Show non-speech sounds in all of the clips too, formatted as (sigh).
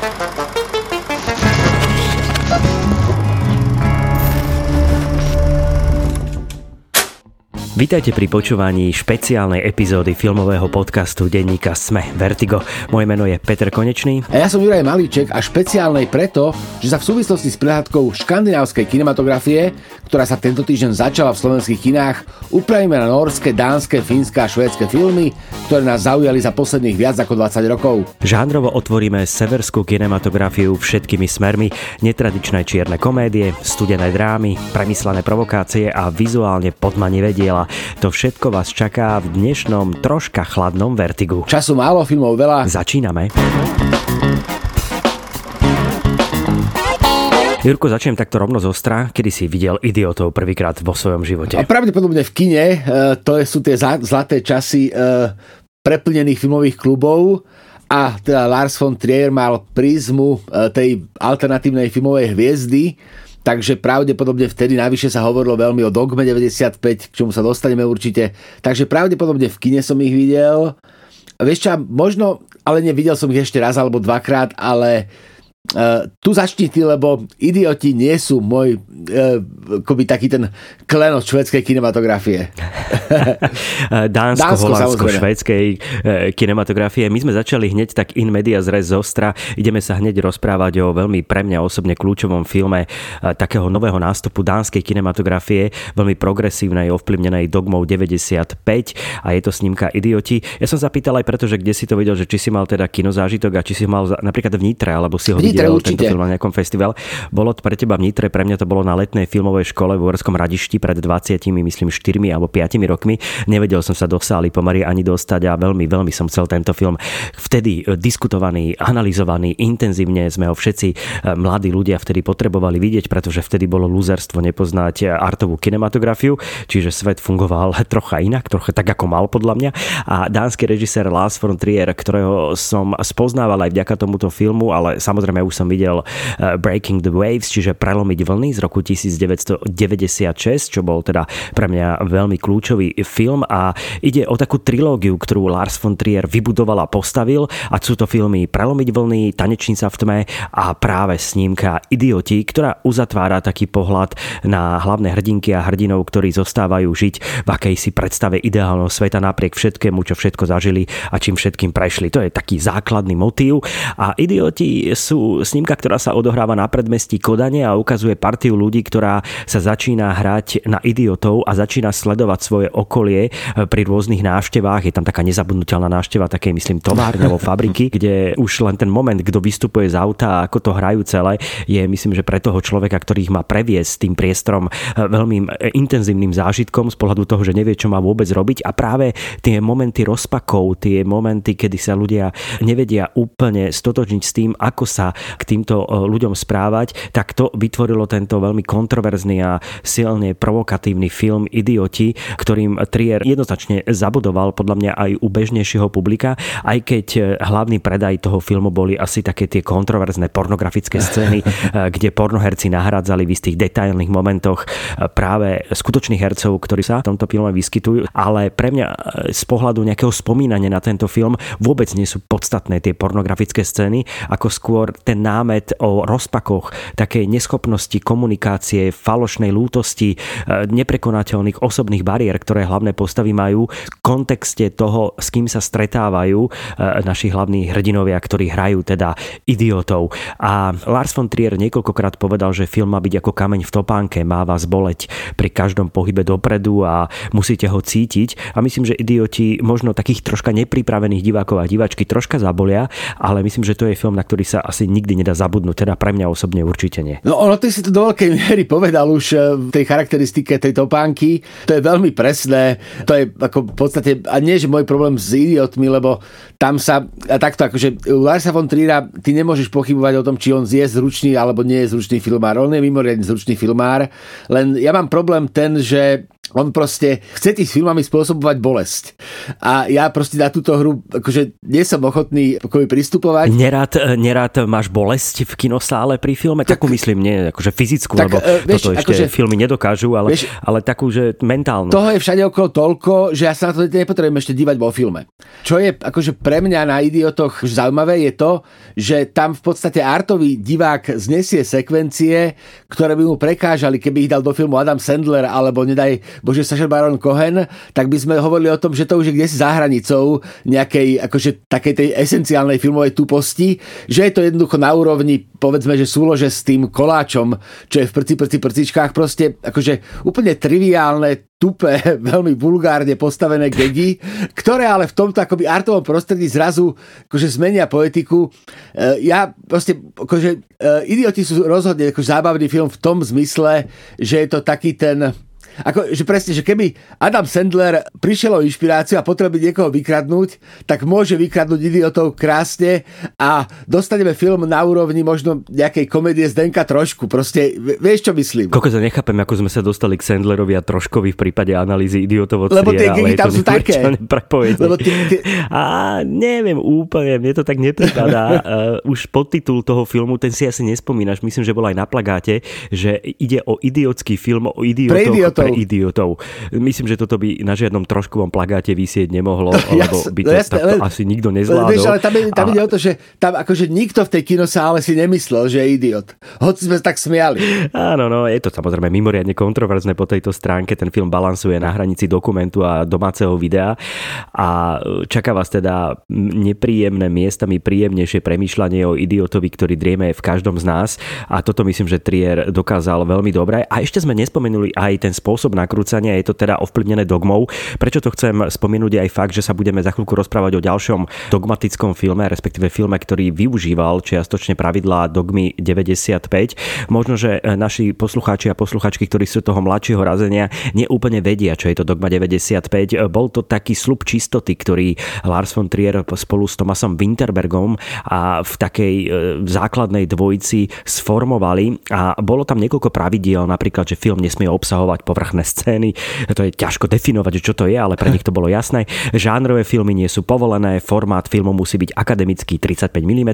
Thank you. Vítajte pri počúvaní špeciálnej epizódy filmového podcastu denníka Sme Vertigo. Moje meno je Peter Konečný. A ja som Juraj Malíček a špeciálnej preto, že sa v súvislosti s prehľadkou škandinávskej kinematografie, ktorá sa tento týždeň začala v slovenských kinách, upravíme na norské, dánske, fínske a švédske filmy, ktoré nás zaujali za posledných viac ako 20 rokov. Žánrovo otvoríme severskú kinematografiu všetkými smermi, netradičné čierne komédie, studené drámy, premyslené provokácie a vizuálne podmanivé diela. To všetko vás čaká v dnešnom troška chladnom vertigu. Času málo, filmov veľa. Začíname. Jurko, začnem takto rovno z ostra. Kedy si videl idiotov prvýkrát vo svojom živote? A pravdepodobne v kine, e, to sú tie zlaté časy e, preplnených filmových klubov a teda Lars von Trier mal prízmu e, tej alternatívnej filmovej hviezdy, takže pravdepodobne vtedy najvyššie sa hovorilo veľmi o Dogme 95, k čomu sa dostaneme určite. Takže pravdepodobne v kine som ich videl. Vieš čo, možno, ale nevidel som ich ešte raz alebo dvakrát, ale Uh, tu začni ty, lebo idioti nie sú môj uh, akoby taký ten klenot švedskej kinematografie. (laughs) Dánsko, Dánsko holandsko, švedskej uh, kinematografie. My sme začali hneď tak in media zres zostra. Ideme sa hneď rozprávať o veľmi pre mňa osobne kľúčovom filme uh, takého nového nástupu dánskej kinematografie, veľmi progresívnej, ovplyvnenej dogmou 95 a je to snímka Idioti. Ja som zapýtal aj preto, že kde si to videl, že či si mal teda kinozážitok a či si mal napríklad v Nitre, alebo si ho Nitre, videl určite. tento film na nejakom festival. Bolo to pre teba v Nitre, pre mňa to bolo na letnej filmovej škole v Uhorskom radišti pred 20, myslím 4 alebo 5 rokmi. Nevedel som sa do sály pomaly ani dostať a veľmi, veľmi som chcel tento film. Vtedy e, diskutovaný, analyzovaný, intenzívne sme ho všetci e, mladí ľudia vtedy potrebovali vidieť, pretože vtedy bolo lúzerstvo nepoznať artovú kinematografiu, čiže svet fungoval trocha inak, trocha tak ako mal podľa mňa. A dánsky režisér Lars von Trier, ktorého som spoznával aj vďaka tomuto filmu, ale samozrejme už som videl eh, Breaking the Waves, čiže Prelomiť vlny z roku 1996, čo bol teda pre mňa veľmi kľúčový film. A ide o takú trilógiu, ktorú Lars von Trier vybudoval a postavil. A sú to filmy Prelomiť vlny, Tanečnica v tme a práve snímka Idioti, ktorá uzatvára taký pohľad na hlavné hrdinky a hrdinov, ktorí zostávajú žiť v akejsi predstave ideálneho sveta napriek všetkému, čo všetko zažili a čím všetkým prešli. To je taký základný motív. A Idioti sú snímka, ktorá sa odohráva na predmestí Kodane a ukazuje partiu ľudí, ktorá sa začína hrať na idiotov a začína sledovať svoje okolie e, pri rôznych návštevách. Je tam taká nezabudnutelná návšteva takej, myslím, továrne alebo (laughs) fabriky, kde už len ten moment, kto vystupuje z auta a ako to hrajú celé, je myslím, že pre toho človeka, ktorý ich má previesť tým priestorom e, veľmi e, intenzívnym zážitkom z pohľadu toho, že nevie, čo má vôbec robiť a práve tie momenty rozpakov, tie momenty, kedy sa ľudia nevedia úplne stotočniť s tým, ako sa k týmto e, ľuďom správať, tak to vytvorilo tento veľmi kontroverzný a silne provokatívny film Idioti, ktorým Trier jednoznačne zabudoval podľa mňa aj u bežnejšieho publika, aj keď e, hlavný predaj toho filmu boli asi také tie kontroverzné pornografické scény, e, kde pornoherci nahrádzali v istých detailných momentoch práve skutočných hercov, ktorí sa v tomto filme vyskytujú, ale pre mňa z pohľadu nejakého spomínania na tento film vôbec nie sú podstatné tie pornografické scény, ako skôr ten námet o rozpakoch, takej neschopnosti komunikácie, falošnej lútosti, e, neprekonateľných osobných bariér, ktoré hlavné postavy majú v kontexte toho, s kým sa stretávajú e, naši hlavní hrdinovia, ktorí hrajú teda idiotov. A Lars von Trier niekoľkokrát povedal, že film má byť ako kameň v topánke, má vás boleť pri každom pohybe dopredu a musíte ho cítiť. A myslím, že idioti možno takých troška nepripravených divákov a diváčky troška zabolia, ale myslím, že to je film, na ktorý sa asi nikdy nedá zabudnúť, teda pre mňa osobne určite nie. No ono, ty si to do veľkej miery povedal už eh, v tej charakteristike tej topánky, to je veľmi presné, to je ako v podstate, a nie že môj problém s idiotmi, lebo tam sa, a takto akože u Larsa von Triera ty nemôžeš pochybovať o tom, či on je zručný alebo nie je zručný filmár. On je mimoriadne zručný filmár, len ja mám problém ten, že on proste chce tých filmami spôsobovať bolesť. A ja proste na túto hru akože nie som ochotný akoby pristupovať. Nerád, nerád máš bolesť v kinosále pri filme? Tak, takú myslím, nie akože fyzickú, tak, lebo uh, vieš, toto ešte akože, filmy nedokážu, ale, vieš, ale takú, že mentálnu. Toho je všade okolo toľko, že ja sa na to nepotrebujem ešte dívať vo filme. Čo je akože pre mňa na idiotoch zaujímavé je to, že tam v podstate artový divák znesie sekvencie, ktoré by mu prekážali, keby ich dal do filmu Adam Sandler alebo nedaj bože Saša Baron Cohen, tak by sme hovorili o tom, že to už je kde za hranicou nejakej akože takej tej esenciálnej filmovej tuposti, že je to jednoducho na úrovni, povedzme, že súlože s tým koláčom, čo je v prci, prci, prcičkách, proste akože úplne triviálne, tupé, (laughs) veľmi vulgárne postavené gegy, ktoré ale v tomto akoby artovom prostredí zrazu akože zmenia poetiku. E, ja proste, akože e, Idioti sú rozhodne akože zábavný film v tom zmysle, že je to taký ten ako, že presne, že keby Adam Sandler prišiel o inšpiráciu a potrebuje niekoho vykradnúť, tak môže vykradnúť idiotov krásne a dostaneme film na úrovni možno nejakej komédie z Denka trošku. Proste, vieš, čo myslím? Koľko sa nechápem, ako sme sa dostali k Sandlerovi a troškovi v prípade analýzy idiotov od Lebo tie gigy tam sú také. (laughs) Lebo tie, tie... A neviem úplne, mne to tak nepripadá. uh, (laughs) už podtitul toho filmu, ten si asi nespomínaš, myslím, že bol aj na plagáte, že ide o idiotský film o idiotoch, pre idiotov. Myslím, že toto by na žiadnom troškovom plagáte vysieť nemohlo, (laughs) lebo by to jasne, takto asi nikto nezvládol. Vieš, ale tam, je, tam a... ide o to, že tam akože nikto v tej kinosále si nemyslel, že je idiot. Hoci sme tak smiali. Áno, no, je to samozrejme mimoriadne kontroverzné po tejto stránke. Ten film balansuje na hranici dokumentu a domáceho videa a čaká vás teda nepríjemné miestami príjemnejšie premýšľanie o idiotovi, ktorý drieme v každom z nás a toto myslím, že Trier dokázal veľmi dobre. A ešte sme nespomenuli aj ten spôsob spôsob nakrúcania, je to teda ovplyvnené dogmou. Prečo to chcem spomenúť aj fakt, že sa budeme za chvíľku rozprávať o ďalšom dogmatickom filme, respektíve filme, ktorý využíval čiastočne pravidlá dogmy 95. Možno, že naši poslucháči a posluchačky, ktorí sú toho mladšieho razenia, neúplne vedia, čo je to dogma 95. Bol to taký slub čistoty, ktorý Lars von Trier spolu s Tomasom Winterbergom a v takej e, základnej dvojici sformovali a bolo tam niekoľko pravidiel, napríklad, že film nesmie obsahovať povrchné scény. To je ťažko definovať, čo to je, ale pre nich to bolo jasné. Žánrové filmy nie sú povolené, formát filmu musí byť akademický 35 mm,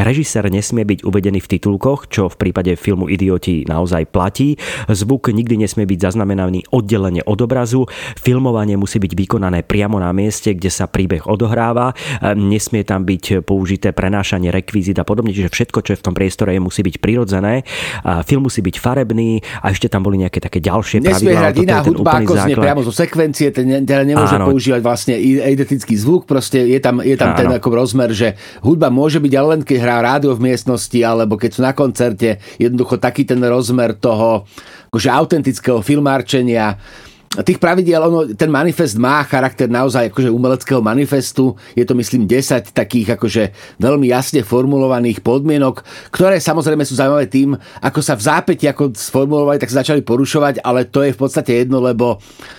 režisér nesmie byť uvedený v titulkoch, čo v prípade filmu Idioti naozaj platí. Zvuk nikdy nesmie byť zaznamenaný oddelenie od obrazu, filmovanie musí byť vykonané priamo na mieste, kde sa príbeh odohráva, nesmie tam byť použité prenášanie rekvizit a podobne, čiže všetko, čo je v tom priestore, musí byť prirodzené. Film musí byť farebný a ešte tam boli nejaké také ďalšie nesmie hrať iná hudba ako znie priamo zo sekvencie, ten teda nemôže Áno. používať vlastne identický zvuk, proste je tam, je tam ten ako rozmer, že hudba môže byť ale len keď hrá rádio v miestnosti, alebo keď sú na koncerte, jednoducho taký ten rozmer toho akože autentického filmárčenia tých pravidiel, ono, ten manifest má charakter naozaj akože umeleckého manifestu. Je to myslím 10 takých akože veľmi jasne formulovaných podmienok, ktoré samozrejme sú zaujímavé tým, ako sa v zápäti ako sformulovali, tak sa začali porušovať, ale to je v podstate jedno, lebo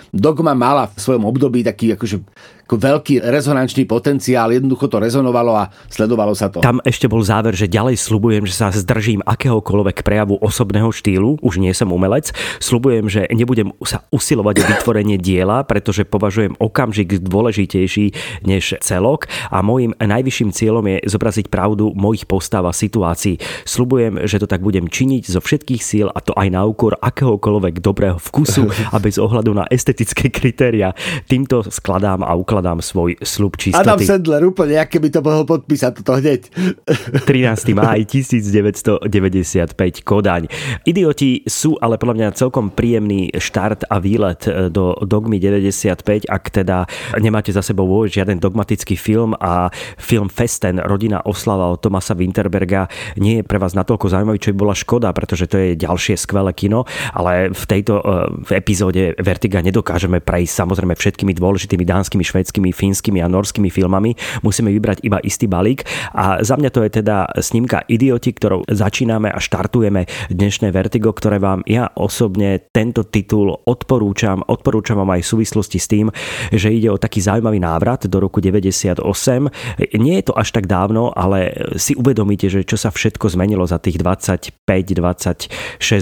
Dogma mala v svojom období taký akože ako veľký rezonančný potenciál, jednoducho to rezonovalo a sledovalo sa to. Tam ešte bol záver, že ďalej slubujem, že sa zdržím akéhokoľvek prejavu osobného štýlu, už nie som umelec, slubujem, že nebudem sa usilovať o vytvorenie diela, pretože považujem okamžik dôležitejší než celok a môjim najvyšším cieľom je zobraziť pravdu mojich postav a situácií. Slubujem, že to tak budem činiť zo všetkých síl a to aj na úkor akéhokoľvek dobrého vkusu a bez ohľadu na estetické kritéria. Týmto skladám a ukladám predkladám svoj slub čistoty. Adam Sandler úplne, aké by to mohol podpísať toto hneď. (laughs) 13. máj 1995 Kodaň. Idioti sú ale podľa mňa celkom príjemný štart a výlet e, do Dogmy 95, ak teda nemáte za sebou žiaden dogmatický film a film Festen, rodina oslava od Tomasa Winterberga nie je pre vás natoľko zaujímavý, čo by bola škoda, pretože to je ďalšie skvelé kino, ale v tejto e, v epizóde Vertiga nedokážeme prejsť samozrejme všetkými dôležitými dánskymi, švedskými nemeckými, fínskymi a norskými filmami. Musíme vybrať iba istý balík a za mňa to je teda snímka Idioti, ktorou začíname a štartujeme dnešné Vertigo, ktoré vám ja osobne tento titul odporúčam. Odporúčam vám aj v súvislosti s tým, že ide o taký zaujímavý návrat do roku 98. Nie je to až tak dávno, ale si uvedomíte, že čo sa všetko zmenilo za tých 25-26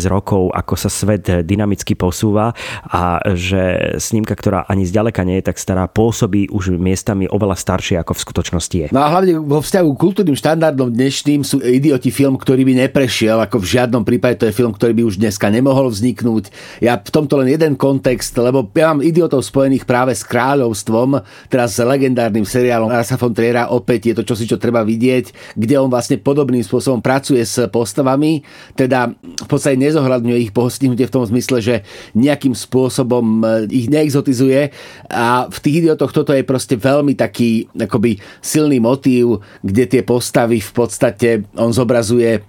rokov, ako sa svet dynamicky posúva a že snímka, ktorá ani zďaleka nie je tak stará, pôsobí už miestami oveľa staršie, ako v skutočnosti je. No a hlavne vo vzťahu k kultúrnym štandardom dnešným sú idioti film, ktorý by neprešiel, ako v žiadnom prípade to je film, ktorý by už dneska nemohol vzniknúť. Ja v tomto len jeden kontext, lebo ja mám idiotov spojených práve s kráľovstvom, teraz s legendárnym seriálom Arsa von Triera, opäť je to čosi, čo treba vidieť, kde on vlastne podobným spôsobom pracuje s postavami, teda v podstate nezohľadňuje ich postihnutie v tom zmysle, že nejakým spôsobom ich neexotizuje a v tých idiotoch toto je proste veľmi taký akoby silný motív, kde tie postavy v podstate on zobrazuje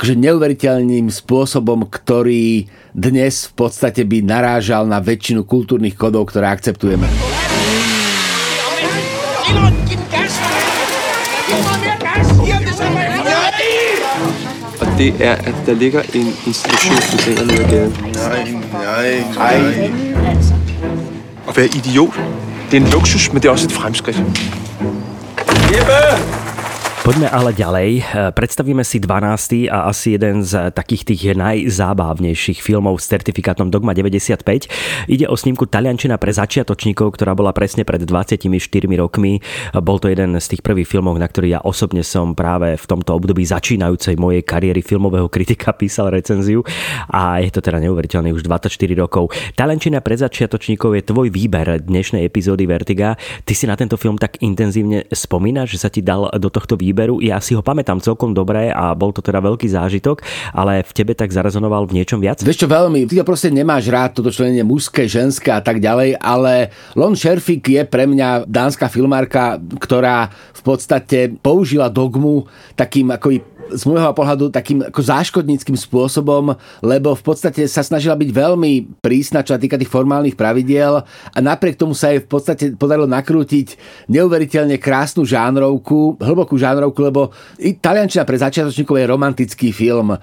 akože neuveriteľným spôsobom, ktorý dnes v podstate by narážal na väčšinu kultúrnych kodov, ktoré akceptujeme. Det er, at der ligger en institutionscontainer nede ad gaden. Nej, nej, nej. At være idiot, det er en luksus, men det er også et fremskridt. Jeppe! Poďme ale ďalej. E, predstavíme si 12. a asi jeden z takých tých najzábavnejších filmov s certifikátom Dogma 95. Ide o snímku Taliančina pre začiatočníkov, ktorá bola presne pred 24 rokmi. Bol to jeden z tých prvých filmov, na ktorý ja osobne som práve v tomto období začínajúcej mojej kariéry filmového kritika písal recenziu a je to teda neuveriteľné už 24 rokov. Taliančina pre začiatočníkov je tvoj výber dnešnej epizódy Vertiga. Ty si na tento film tak intenzívne spomínaš, že sa ti dal do tohto výberu výberu. Ja si ho pamätám celkom dobre a bol to teda veľký zážitok, ale v tebe tak zarezonoval v niečom viac? Vieš čo, veľmi. Ty ho proste nemáš rád, toto členenie mužské, ženské a tak ďalej, ale Lon Sherfik je pre mňa dánska filmárka, ktorá v podstate použila dogmu takým ako z môjho pohľadu takým ako záškodníckým spôsobom, lebo v podstate sa snažila byť veľmi prísna, čo sa týka tých formálnych pravidiel a napriek tomu sa jej v podstate podarilo nakrútiť neuveriteľne krásnu žánrovku, hlbokú žánrovku, lebo Taliančina pre začiatočníkov je romantický film, e,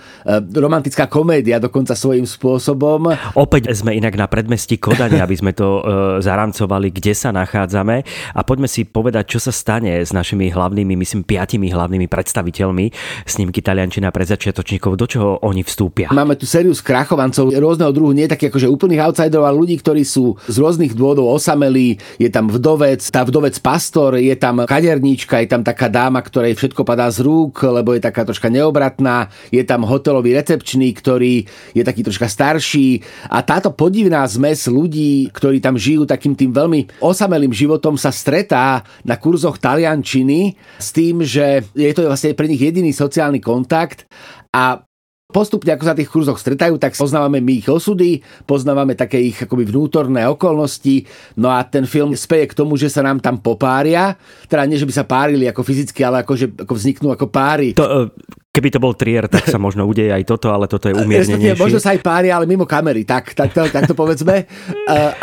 romantická komédia dokonca svojím spôsobom. Opäť sme inak na predmestí Kodania, aby sme to e, zaramcovali, kde sa nachádzame a poďme si povedať, čo sa stane s našimi hlavnými, myslím, piatimi hlavnými predstaviteľmi snímky Taliančina pre začiatočníkov, do čoho oni vstúpia? Máme tu sériu skrachovancov rôzneho druhu, nie takých akože úplných outsiderov, ale ľudí, ktorí sú z rôznych dôvodov osamelí. Je tam vdovec, tá vdovec pastor, je tam kaderníčka, je tam taká dáma, ktorej všetko padá z rúk, lebo je taká troška neobratná. Je tam hotelový recepčný, ktorý je taký troška starší. A táto podivná zmes ľudí, ktorí tam žijú takým tým veľmi osamelým životom, sa stretá na kurzoch taliančiny s tým, že je to vlastne pre nich jediný sociálny sociálny kontakt a postupne, ako sa tých kurzoch stretajú, tak poznávame my ich osudy, poznávame také ich akoby vnútorné okolnosti, no a ten film speje k tomu, že sa nám tam popária, teda nie, že by sa párili ako fyzicky, ale ako, že ako vzniknú ako páry. To, Keby to bol trier, tak sa možno udeje aj toto, ale toto je umiernenejšie. Možno sa aj pári, ale mimo kamery, tak, tak, to, tak to povedzme.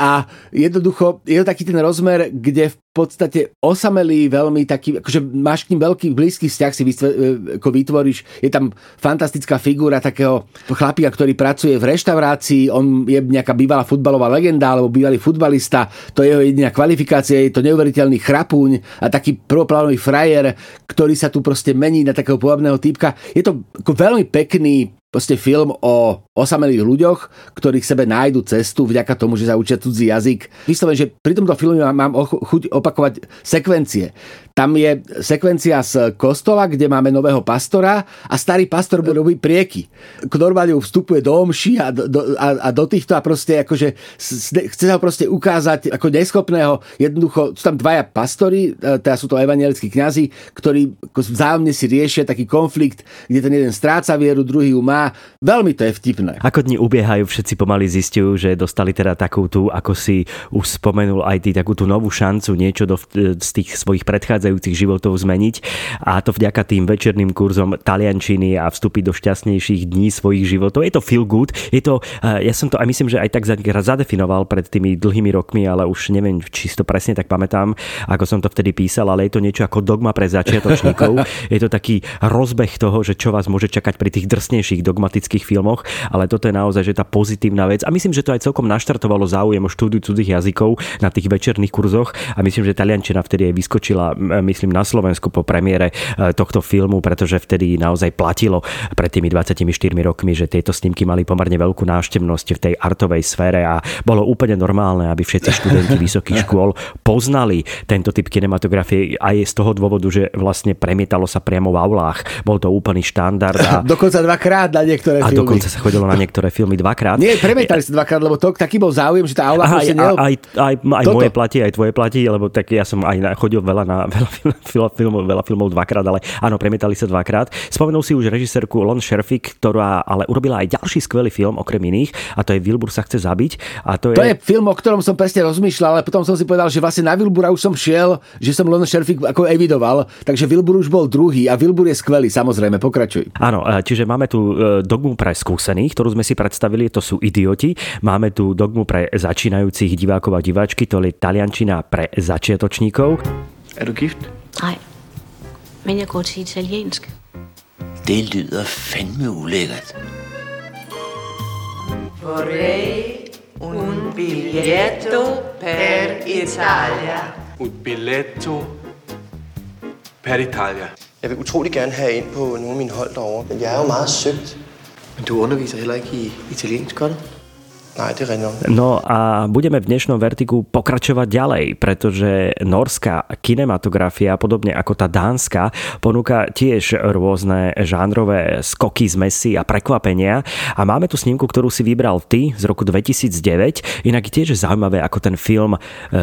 A jednoducho je to taký ten rozmer, kde v podstate osamelý veľmi taký, akože máš k ním veľký blízky vzťah si e, ako vytvoríš. Je tam fantastická figúra takého chlapika, ktorý pracuje v reštaurácii, on je nejaká bývalá futbalová legenda alebo bývalý futbalista, to je jeho jediná kvalifikácia, je to neuveriteľný chrapúň a taký prvoplánový frajer, ktorý sa tu proste mení na takého pôvodného typka je to veľmi pekný proste film o osamelých ľuďoch, ktorí k sebe nájdu cestu vďaka tomu, že sa učia cudzí jazyk. Vyslovene, že pri tomto filme mám chuť opakovať sekvencie. Tam je sekvencia z kostola, kde máme nového pastora a starý pastor robí prieky. Normálne vstupuje do omši a do, a, a do týchto a proste akože chce sa ho proste ukázať ako neschopného. Jednoducho sú tam dvaja pastori, e, teda sú to evangelickí kňazi, ktorí vzájomne si riešia taký konflikt, kde ten jeden stráca vieru, druhý ju má. Veľmi to je vtipné. Ako dni ubiehajú, všetci pomaly zistujú, že dostali teda takú tú, ako si už spomenul aj ty, takú tú novú šancu, niečo do, z tých svojich predchádzajúcich predchádzajúcich životov zmeniť a to vďaka tým večerným kurzom taliančiny a vstúpiť do šťastnejších dní svojich životov. Je to feel good, je to, eh, ja som to aj myslím, že aj tak zadefinoval pred tými dlhými rokmi, ale už neviem, či to presne tak pamätám, ako som to vtedy písal, ale je to niečo ako dogma pre začiatočníkov. (laughs) je to taký rozbeh toho, že čo vás môže čakať pri tých drsnejších dogmatických filmoch, ale toto je naozaj že tá pozitívna vec. A myslím, že to aj celkom naštartovalo záujem o štúdiu cudzích jazykov na tých večerných kurzoch a myslím, že taliančina vtedy aj vyskočila, myslím, na Slovensku po premiére e, tohto filmu, pretože vtedy naozaj platilo pred tými 24 rokmi, že tieto snímky mali pomerne veľkú návštevnosť v tej artovej sfére a bolo úplne normálne, aby všetci študenti (laughs) vysokých škôl poznali tento typ kinematografie aj z toho dôvodu, že vlastne premietalo sa priamo v aulách. Bol to úplný štandard. A, (laughs) dokonca dvakrát na niektoré a filmy. A dokonca sa chodilo na niektoré filmy dvakrát. Nie, premietali sa dvakrát, lebo to, taký bol záujem, že tá aula Aha, aj, aj, aj, aj, aj moje platí, aj tvoje platí, lebo tak ja som aj chodil veľa na veľa filmov, veľa filmov dvakrát, ale áno, premietali sa dvakrát. Spomenul si už režisérku Lon Sherfick, ktorá ale urobila aj ďalší skvelý film okrem iných a to je Wilbur sa chce zabiť. A to, je... to je film, o ktorom som presne rozmýšľal, ale potom som si povedal, že vlastne na Wilbura už som šiel, že som Lon Sherfick ako evidoval, takže Wilbur už bol druhý a Wilbur je skvelý, samozrejme, pokračuj. Áno, e, čiže máme tu e, dogmu pre skúsených, ktorú sme si predstavili, to sú idioti. Máme tu dogmu pre začínajúcich divákov a diváčky, to je taliančina pre začiatočníkov. Er du gift? Nej, men jeg går til italiensk. Det lyder fandme ulækkert. Vorrei un biglietto per Italia. Un biglietto per Italia. Jeg vil utrolig gerne have ind på nogle af mine hold derovre, men jeg er jo meget søgt. Men du underviser heller ikke i italiensk, gør du? No a budeme v dnešnom vertiku pokračovať ďalej, pretože norská kinematografia, podobne ako tá dánska, ponúka tiež rôzne žánrové skoky, zmesy a prekvapenia. A máme tu snímku, ktorú si vybral ty z roku 2009. Inak tiež je zaujímavé, ako ten film e,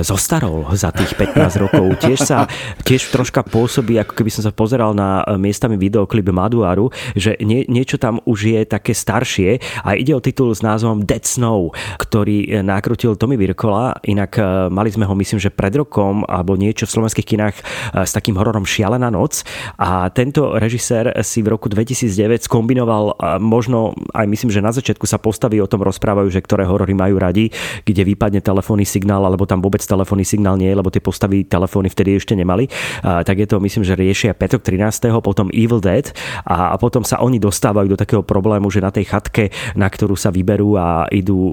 zostarol za tých 15 (laughs) rokov. Tiež sa tiež troška pôsobí, ako keby som sa pozeral na e, miestami videoklip Maduaru, že nie, niečo tam už je také staršie a ide o titul s názvom Dead Snow ktorý eh, nakrutil Tommy Virkola. Inak eh, mali sme ho, myslím, že pred rokom alebo niečo v slovenských kinách eh, s takým hororom Šialená noc. A tento režisér si v roku 2009 skombinoval možno aj myslím, že na začiatku sa postaví o tom rozprávajú, že ktoré horory majú radi, kde vypadne telefónny signál, alebo tam vôbec telefónny signál nie lebo tie postavy telefóny vtedy ešte nemali. Tak je to, myslím, že riešia Petok 13. potom Evil Dead a, potom sa oni dostávajú do takého problému, že na tej chatke, na ktorú sa vyberú a idú E,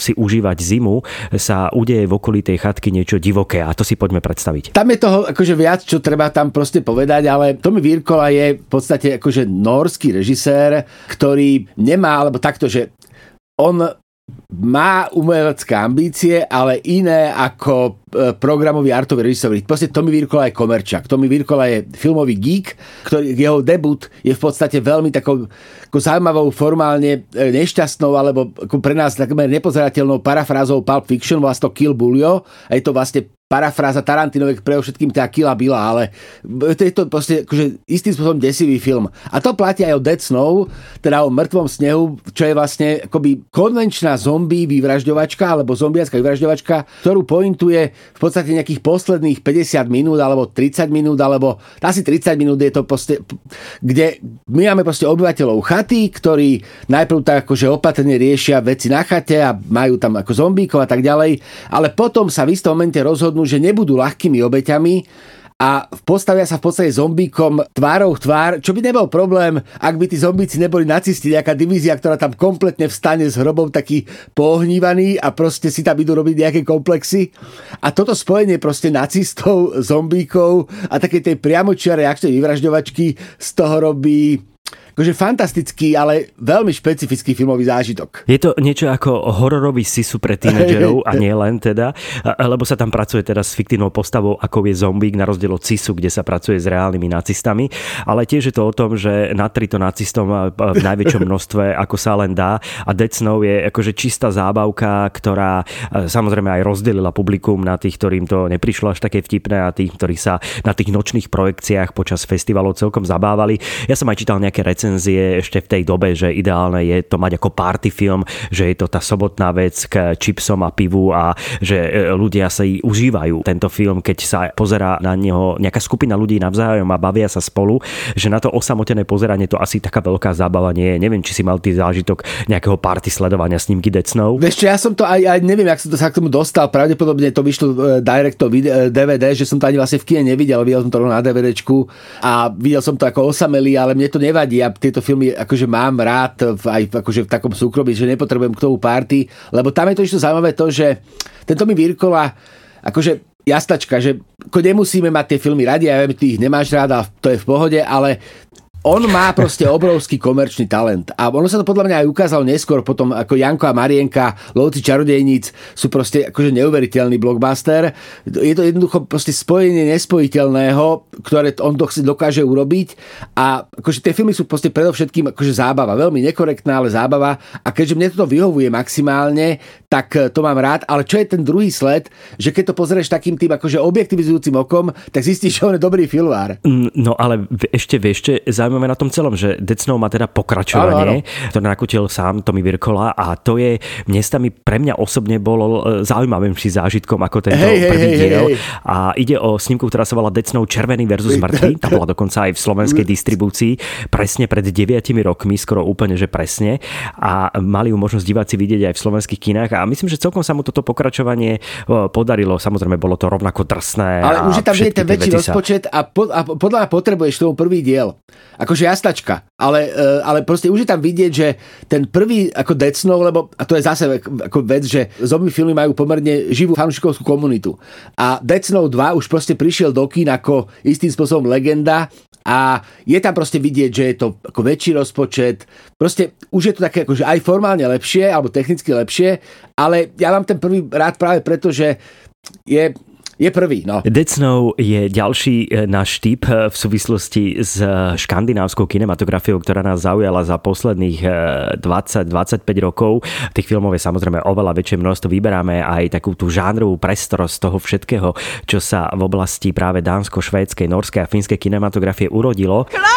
si užívať zimu, sa udeje v okolí tej chatky niečo divoké a to si poďme predstaviť. Tam je toho akože viac, čo treba tam proste povedať, ale Tomi Virkola je v podstate akože norský režisér, ktorý nemá, alebo takto, že on má umelecké ambície, ale iné ako e, programový artový režisér. Proste Tommy Virkola je komerčak. Tommy Virkola je filmový geek, ktorý, jeho debut je v podstate veľmi takou ako zaujímavou formálne e, nešťastnou alebo ako pre nás takmer nepozerateľnou parafrázou Pulp Fiction, vlastne Kill Bulio. A je to vlastne parafráza Tarantinovek pre všetkým tá Kila Bila, ale to je to proste akože istým spôsobom desivý film. A to platí aj o Dead Snow, teda o mŕtvom snehu, čo je vlastne akoby konvenčná zombie vyvražďovačka alebo zombiacká vyvražďovačka, ktorú pointuje v podstate nejakých posledných 50 minút alebo 30 minút alebo asi 30 minút je to proste, kde my máme proste obyvateľov chaty, ktorí najprv tak akože opatrne riešia veci na chate a majú tam ako zombíkov a tak ďalej, ale potom sa v istom momente rozhodnú rozhodnú, že nebudú ľahkými obeťami a postavia sa v podstate zombíkom tvárou v tvár, čo by nebol problém, ak by tí zombíci neboli nacisti, nejaká divízia, ktorá tam kompletne vstane s hrobom taký pohnívaný a proste si tam idú robiť nejaké komplexy. A toto spojenie proste nacistov, zombíkov a také tej priamočiare akčnej vyvražďovačky z toho robí akože fantastický, ale veľmi špecifický filmový zážitok. Je to niečo ako hororový sisu pre tínedžerov a nie len teda, lebo sa tam pracuje teda s fiktívnou postavou, ako je zombík, na rozdiel od sisu, kde sa pracuje s reálnymi nacistami, ale tiež je to o tom, že natri to nacistom v najväčšom množstve, ako sa len dá a Dead Snow je akože čistá zábavka, ktorá samozrejme aj rozdelila publikum na tých, ktorým to neprišlo až také vtipné a tých, ktorí sa na tých nočných projekciách počas festivalov celkom zabávali. Ja som aj čítal nejaké recenzie recenzie ešte v tej dobe, že ideálne je to mať ako party film, že je to tá sobotná vec k čipsom a pivu a že e, ľudia si užívajú tento film, keď sa pozerá na neho nejaká skupina ľudí navzájom a bavia sa spolu, že na to osamotené pozeranie to asi taká veľká zábava nie je. Neviem, či si mal ty zážitok nejakého party sledovania snímky Decnou. Vieš čo, ja som to aj, aj neviem, jak som to sa k tomu dostal. Pravdepodobne to vyšlo uh, direct to DVD, že som to ani vlastne v kine nevidel, videl som to na DVDčku a videl som to ako osamelý, ale mne to nevadí. Ja tieto filmy akože mám rád v, aj akože v takom súkromí, že nepotrebujem k tomu party, lebo tam je to ešte zaujímavé to, že tento mi Virkola akože jastačka, že ako nemusíme mať tie filmy radi, ja viem, ty ich nemáš rád a to je v pohode, ale on má proste obrovský komerčný talent. A ono sa to podľa mňa aj ukázalo neskôr, potom ako Janko a Marienka, Lovci čarodejníc sú proste akože neuveriteľný blockbuster. Je to jednoducho proste spojenie nespojiteľného, ktoré on dokáže urobiť a akože tie filmy sú proste predovšetkým akože zábava. Veľmi nekorektná, ale zábava. A keďže mne toto vyhovuje maximálne, tak eh, to mám rád. Ale čo je ten druhý sled, že keď to pozrieš takým tým akože objektivizujúcim okom, tak zistíš, že on je dobrý filmár. Mm, no ale ešte vieš, ešte zaujímavé na tom celom, že Dead Snow má teda pokračovanie, ktoré nakutil sám Tommy Virkola a to je miestami pre mňa osobne bolo e, zaujímavým zážitkom ako tento hey, prvý hey, diel. Hey, hey. A ide o snímku, ktorá sa volá Dead Snow Červený versus (laughs) mŕtvy. Tá bola dokonca aj v slovenskej distribúcii presne pred 9 rokmi, skoro úplne, že presne. A mali ju možnosť diváci vidieť aj v slovenských kinách a myslím, že celkom sa mu toto pokračovanie e, podarilo. Samozrejme, bolo to rovnako drsné. Ale už je tam ten väčší rozpočet a, po, a podľa mňa potrebuješ tomu prvý diel akože jastačka. Ale, e, ale proste už je tam vidieť, že ten prvý ako Dead Snow, lebo a to je zase ako vec, že zombie filmy majú pomerne živú fanúšikovskú komunitu. A Dead Snow 2 už proste prišiel do kín ako istým spôsobom legenda a je tam proste vidieť, že je to ako väčší rozpočet. Proste už je to také akože aj formálne lepšie, alebo technicky lepšie, ale ja mám ten prvý rád práve preto, že je je prvý, no. Dead Snow je ďalší e, náš typ e, v súvislosti s e, škandinávskou kinematografiou, ktorá nás zaujala za posledných 20-25 rokov. Tých filmov je samozrejme oveľa väčšie množstvo. Vyberáme aj takú tú žánrovú prestorosť toho všetkého, čo sa v oblasti práve dánsko-švédskej, norskej a finskej kinematografie urodilo. Klar!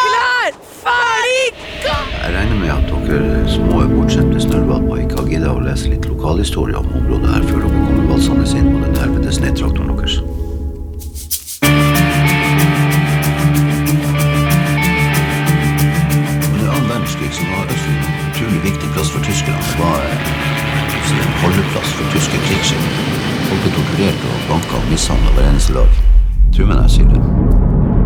Jeg regner med at dere små bortskjemte snørrvalper ikke har giddet å lese litt lokalhistorie om området her før dere inn på den helvetes nedtraktoren deres. Under annen verdenskrig så var Østfold en utrolig viktig plass for tyskerne. Det var si, en holdeplass for tyske krigsskip. Folk ble torturert og banka og mishandla hver eneste dag. Tro meg når jeg sier det.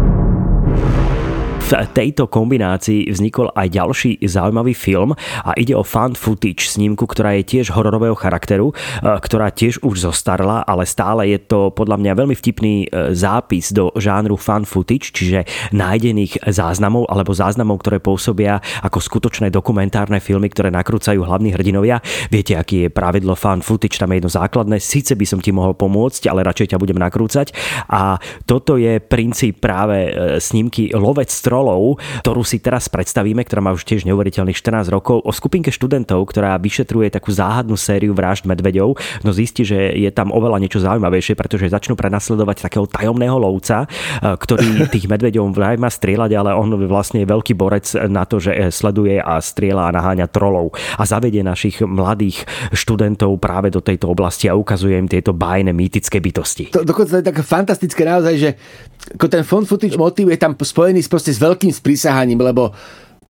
V tejto kombinácii vznikol aj ďalší zaujímavý film a ide o fan footage snímku, ktorá je tiež hororového charakteru, e, ktorá tiež už zostarla, ale stále je to podľa mňa veľmi vtipný e, zápis do žánru fan footage, čiže nájdených záznamov alebo záznamov, ktoré pôsobia ako skutočné dokumentárne filmy, ktoré nakrúcajú hlavní hrdinovia. Viete, aký je pravidlo fan footage, tam je jedno základné. Síce by som ti mohol pomôcť, ale radšej ťa budem nakrúcať. A toto je princíp práve e, snímky Lovec trolov, ktorú si teraz predstavíme, ktorá má už tiež neuveriteľných 14 rokov, o skupinke študentov, ktorá vyšetruje takú záhadnú sériu vražd medveďov, no zistí, že je tam oveľa niečo zaujímavejšie, pretože začnú prenasledovať takého tajomného lovca, e, ktorý (laughs) tých medveďov vraj má strieľať, ale on vlastne je veľký borec na to, že e, sleduje a strieľa a naháňa trolov a zavedie našich mladých študentov práve do tejto oblasti a ukazuje im tieto bájne mýtické bytosti. To, dokonca je také fantastické naozaj, že ako ten fond footage motív je tam spojený proste s veľkým sprísahaním, lebo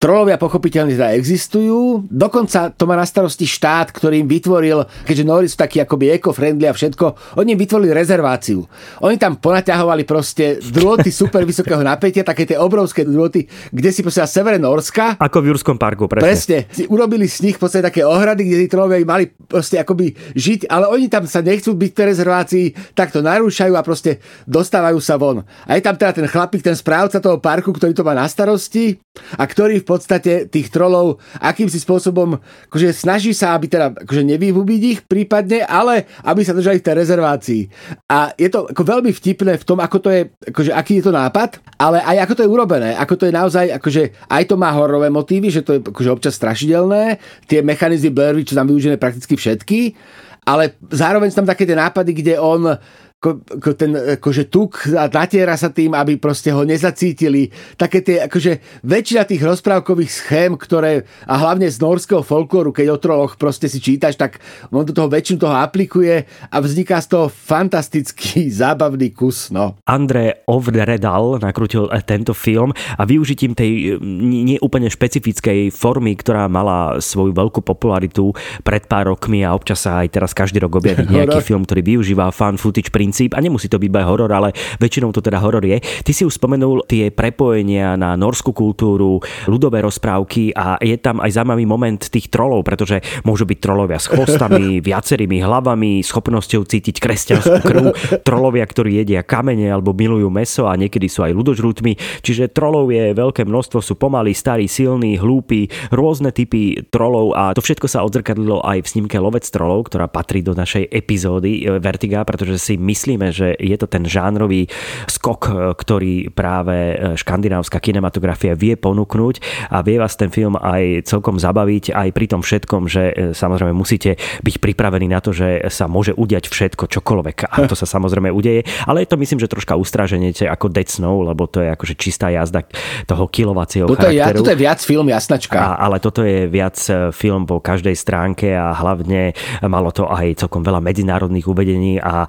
Trolovia pochopiteľne teda existujú, dokonca to má na starosti štát, ktorý im vytvoril, keďže Nori sú takí akoby eco-friendly a všetko, oni im vytvorili rezerváciu. Oni tam ponaťahovali proste drôty super vysokého napätia, také tie obrovské drôty, kde si proste severe Norska. Ako v Jurskom parku, presne. Presne. Si urobili z nich podstate také ohrady, kde tí trolovia mali proste akoby žiť, ale oni tam sa nechcú byť v tej rezervácii, tak to narúšajú a proste dostávajú sa von. A je tam teda ten chlapík, ten správca toho parku, ktorý to má na starosti a ktorý v podstate tých trolov akýmsi spôsobom akože snaží sa, aby teda akože nevyhubiť ich prípadne, ale aby sa držali v tej rezervácii. A je to ako veľmi vtipné v tom, ako to je, akože aký je to nápad, ale aj ako to je urobené, ako to je naozaj, akože aj to má hororové motívy, že to je akože občas strašidelné, tie mechanizmy Blair Witch tam využené prakticky všetky, ale zároveň sú tam také tie nápady, kde on ko, ko ten akože tuk a natiera sa tým, aby proste ho nezacítili. Také tie, akože väčšina tých rozprávkových schém, ktoré, a hlavne z norského folklóru, keď o troloch proste si čítaš, tak on do toho väčšinu toho aplikuje a vzniká z toho fantastický, (laughs) zábavný kus. No. André Ovredal nakrútil eh, tento film a využitím tej neúplne špecifickej formy, ktorá mala svoju veľkú popularitu pred pár rokmi a občas sa aj teraz každý rok objaví (laughs) nejaký film, ktorý využíva fan footage princíp a nemusí to byť aj horor, ale väčšinou to teda horor je. Ty si už spomenul tie prepojenia na norskú kultúru, ľudové rozprávky a je tam aj zaujímavý moment tých trolov, pretože môžu byť trolovia s chvostami, (laughs) viacerými hlavami, schopnosťou cítiť kresťanskú krv, trolovia, ktorí jedia kamene alebo milujú meso a niekedy sú aj ľudožrútmi. Čiže trolov je veľké množstvo, sú pomalí, starí, silní, hlúpi, rôzne typy trolov a to všetko sa odzrkadlilo aj v snímke Lovec trolov, ktorá patrí do našej epizódy e, Vertiga, pretože si myslíme, že je to ten žánrový skok, e, ktorý práve e, škandinávska kinematografia vie ponúknuť a vie vás ten film aj celkom zabaviť, aj pri tom všetkom, že e, samozrejme musíte byť pripravení na to, že sa môže udiať všetko, čokoľvek. A to sa samozrejme udeje, ale je to myslím, že troška ustraženete ako Dead Snow, lebo to je akože čistá jazda toho kilovacieho toto charakteru. Je, toto je viac film jasnačka. A, ale toto je viac film po každej stránke a hlavne malo to aj celkom veľa medzinárodných uvedení a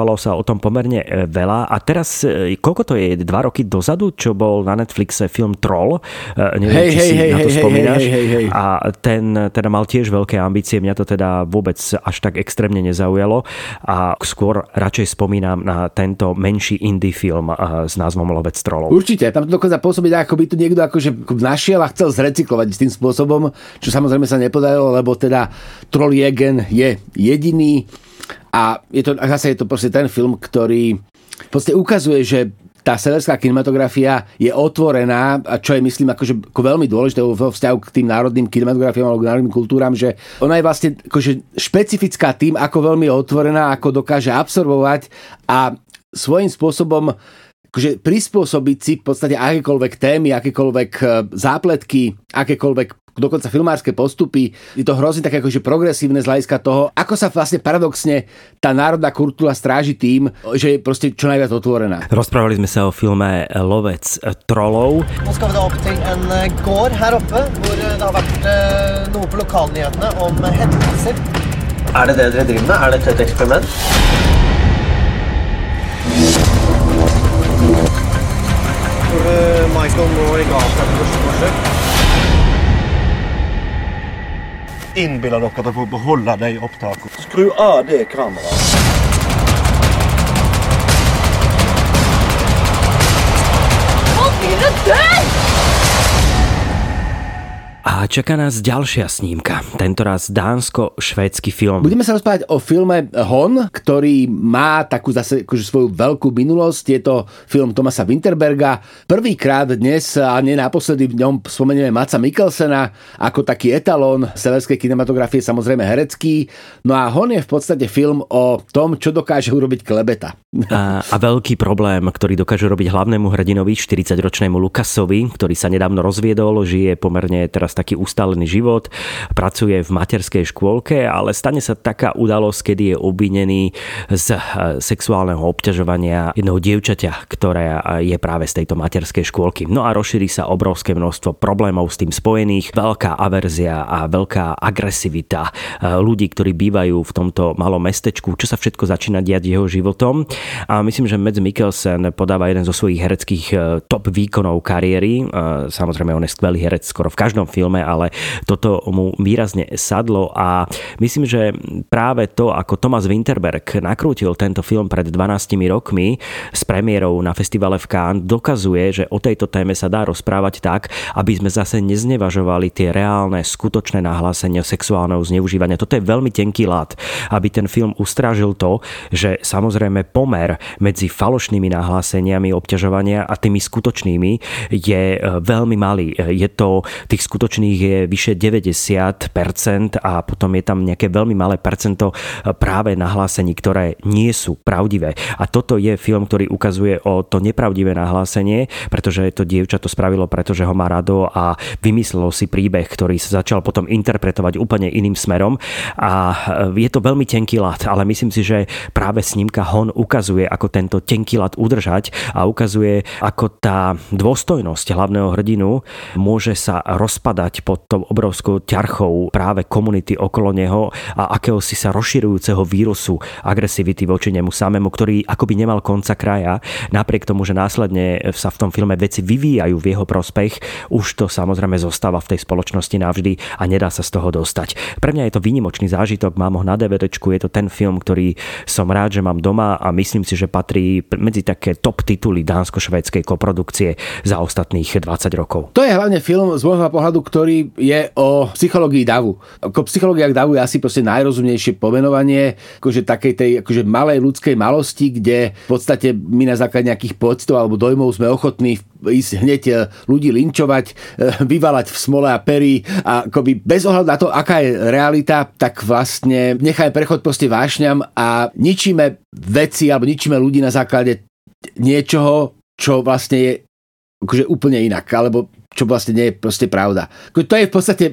rozprávalo sa o tom pomerne e, veľa. A teraz, e, koľko to je? Dva roky dozadu, čo bol na Netflixe film Troll. E, neviem, hej, či hej, si hej, na to hej, spomínaš. Hej, hej, hej. A ten teda mal tiež veľké ambície. Mňa to teda vôbec až tak extrémne nezaujalo. A skôr radšej spomínam na tento menší indie film s názvom Lovec trollov. Určite, tam to dokonca pôsobiť, ako by tu niekto akože našiel a chcel zrecyklovať tým spôsobom, čo samozrejme sa nepodarilo, lebo teda Troll Jegen je jediný a je to, zase je to proste ten film, ktorý proste ukazuje, že tá severská kinematografia je otvorená, a čo je myslím akože ako veľmi dôležité vo vzťahu k tým národným kinematografiám alebo k národným kultúram, že ona je vlastne akože špecifická tým, ako veľmi je otvorená, ako dokáže absorbovať a svojím spôsobom akože prispôsobiť si v podstate akékoľvek témy, akékoľvek e, zápletky, akékoľvek dokonca filmárske postupy. Je to hrozne také akože progresívne z hľadiska toho, ako sa vlastne paradoxne tá národná kultúra stráži tým, že je proste čo najviac otvorená. Rozprávali sme sa o filme Lovec trolov. Nå skal vi da opp til en gård her oppe, hvor det har vært noe på lokalnyhetene om hendelser. Er det det dere driver med? Er dette et eksperiment? Tror du Michael Moore ga seg første forsøk? Innbiller dere at dere får beholde de opptakene. Skru av det kameraet. A čaká nás ďalšia snímka, tentoraz dánsko-švédsky film. Budeme sa rozprávať o filme Hon, ktorý má takú zase akože svoju veľkú minulosť. Je to film Tomasa Winterberga. Prvýkrát dnes a nie naposledy v ňom spomenieme Maca Mikkelsena ako taký etalón severskej kinematografie, samozrejme herecký. No a Hon je v podstate film o tom, čo dokáže urobiť klebeta. A, a veľký problém, ktorý dokáže robiť hlavnému hrdinovi, 40-ročnému Lukasovi, ktorý sa nedávno rozviedol, žije pomerne teraz teraz taký ustálený život, pracuje v materskej škôlke, ale stane sa taká udalosť, kedy je obvinený z eh, sexuálneho obťažovania jedného dievčaťa, ktoré je práve z tejto materskej škôlky. No a rozšíri sa obrovské množstvo problémov s tým spojených, veľká averzia a veľká agresivita eh, ľudí, ktorí bývajú v tomto malom mestečku, čo sa všetko začína diať jeho životom. A myslím, že Mads Mikkelsen podáva jeden zo svojich hereckých eh, top výkonov kariéry. Samozrejme, on je skvelý herec skoro v každom filme filme, ale toto mu výrazne sadlo a myslím, že práve to, ako Thomas Winterberg nakrútil tento film pred 12 rokmi s premiérou na festivale v Cannes, dokazuje, že o tejto téme sa dá rozprávať tak, aby sme zase neznevažovali tie reálne, skutočné nahlásenia sexuálneho zneužívania. Toto je veľmi tenký lát, aby ten film ustrážil to, že samozrejme pomer medzi falošnými nahláseniami obťažovania a tými skutočnými je e, veľmi malý. Je to tých skutočných skutočných nich je vyše 90% a potom je tam nejaké veľmi malé percento práve nahlásení, ktoré nie sú pravdivé. A toto je film, ktorý ukazuje o to nepravdivé nahlásenie, pretože to dievča to spravilo, pretože ho má rado a vymyslelo si príbeh, ktorý sa začal potom interpretovať úplne iným smerom. A je to veľmi tenký lat, ale myslím si, že práve snímka Hon ukazuje, ako tento tenký lat udržať a ukazuje, ako tá dôstojnosť hlavného hrdinu môže sa rozpadať pod tou obrovskou ťarchou práve komunity okolo neho a akéhosi sa rozširujúceho vírusu agresivity voči nemu samému, ktorý akoby nemal konca kraja. Napriek tomu, že následne sa v tom filme veci vyvíjajú v jeho prospech, už to samozrejme zostáva v tej spoločnosti navždy a nedá sa z toho dostať. Pre mňa je to výnimočný zážitok, mám ho na DVD, je to ten film, ktorý som rád, že mám doma a myslím si, že patrí medzi také top tituly dánsko-švédskej koprodukcie za ostatných 20 rokov. To je hlavne film z môjho pohľadu, ktorý je o psychológii davu. Ako psychológia davu je asi proste najrozumnejšie pomenovanie akože takej tej akože malej ľudskej malosti, kde v podstate my na základe nejakých pocitov alebo dojmov sme ochotní ísť hneď e, ľudí linčovať, e, vyvalať v smole a pery a akoby bez ohľadu na to, aká je realita, tak vlastne necháme prechod proste vášňam a ničíme veci alebo ničíme ľudí na základe niečoho, čo vlastne je akože úplne inak, alebo čo vlastne nie je proste pravda. To je v podstate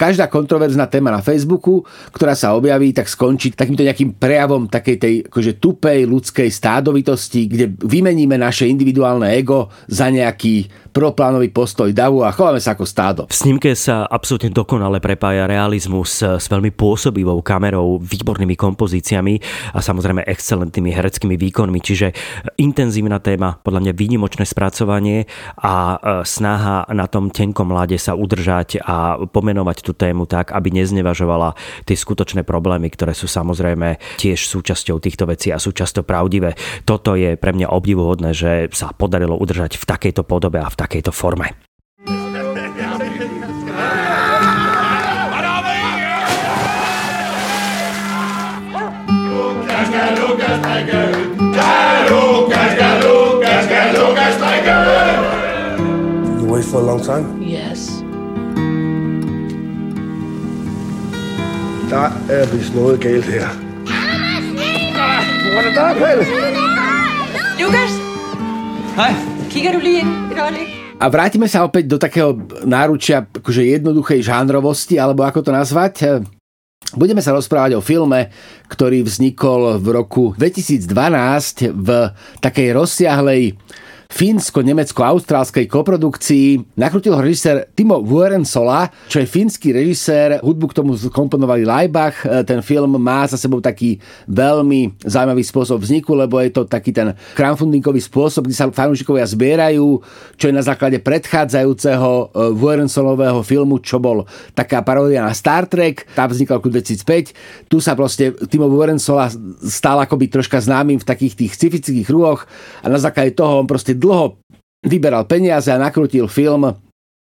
každá kontroverzná téma na Facebooku, ktorá sa objaví, tak skončí takýmto nejakým prejavom takej tej akože tupej ľudskej stádovitosti, kde vymeníme naše individuálne ego za nejaký proplánový postoj davu a chováme sa ako stádo. V snímke sa absolútne dokonale prepája realizmus s veľmi pôsobivou kamerou, výbornými kompozíciami a samozrejme excelentnými hereckými výkonmi, čiže intenzívna téma, podľa mňa výnimočné spracovanie a e, snaha na tom tenkom mlade sa udržať a pomenovať tú tému tak, aby neznevažovala tie skutočné problémy, ktoré sú samozrejme tiež súčasťou týchto vecí a sú často pravdivé. Toto je pre mňa obdivuhodné, že sa podarilo udržať v takejto podobe a v takejto forme. For a long time? Yes. Der er vist noget galt her. Hvor er det der, Pelle? Lukas! Hej. Kigger du lige ind et øjeblik? A vrátime sa opäť do takého náručia akože jednoduchej žánrovosti, alebo ako to nazvať. Budeme sa rozprávať o filme, ktorý vznikol v roku 2012 v takej rozsiahlej fínsko-nemecko-austrálskej koprodukcii. Nakrutil ho režisér Timo Wuorensola, čo je fínsky režisér. Hudbu k tomu komponovali Leibach. E, ten film má za sebou taký veľmi zaujímavý spôsob vzniku, lebo je to taký ten crowdfundingový spôsob, kde sa fanúšikovia zbierajú, čo je na základe predchádzajúceho e, Wuorensolového filmu, čo bol taká paródia na Star Trek. Tá vznikla roku 2005. Tu sa proste Timo Wuorensola stal akoby troška známym v takých tých scifických kruhoch a na základe toho on proste dlho vyberal peniaze a nakrutil film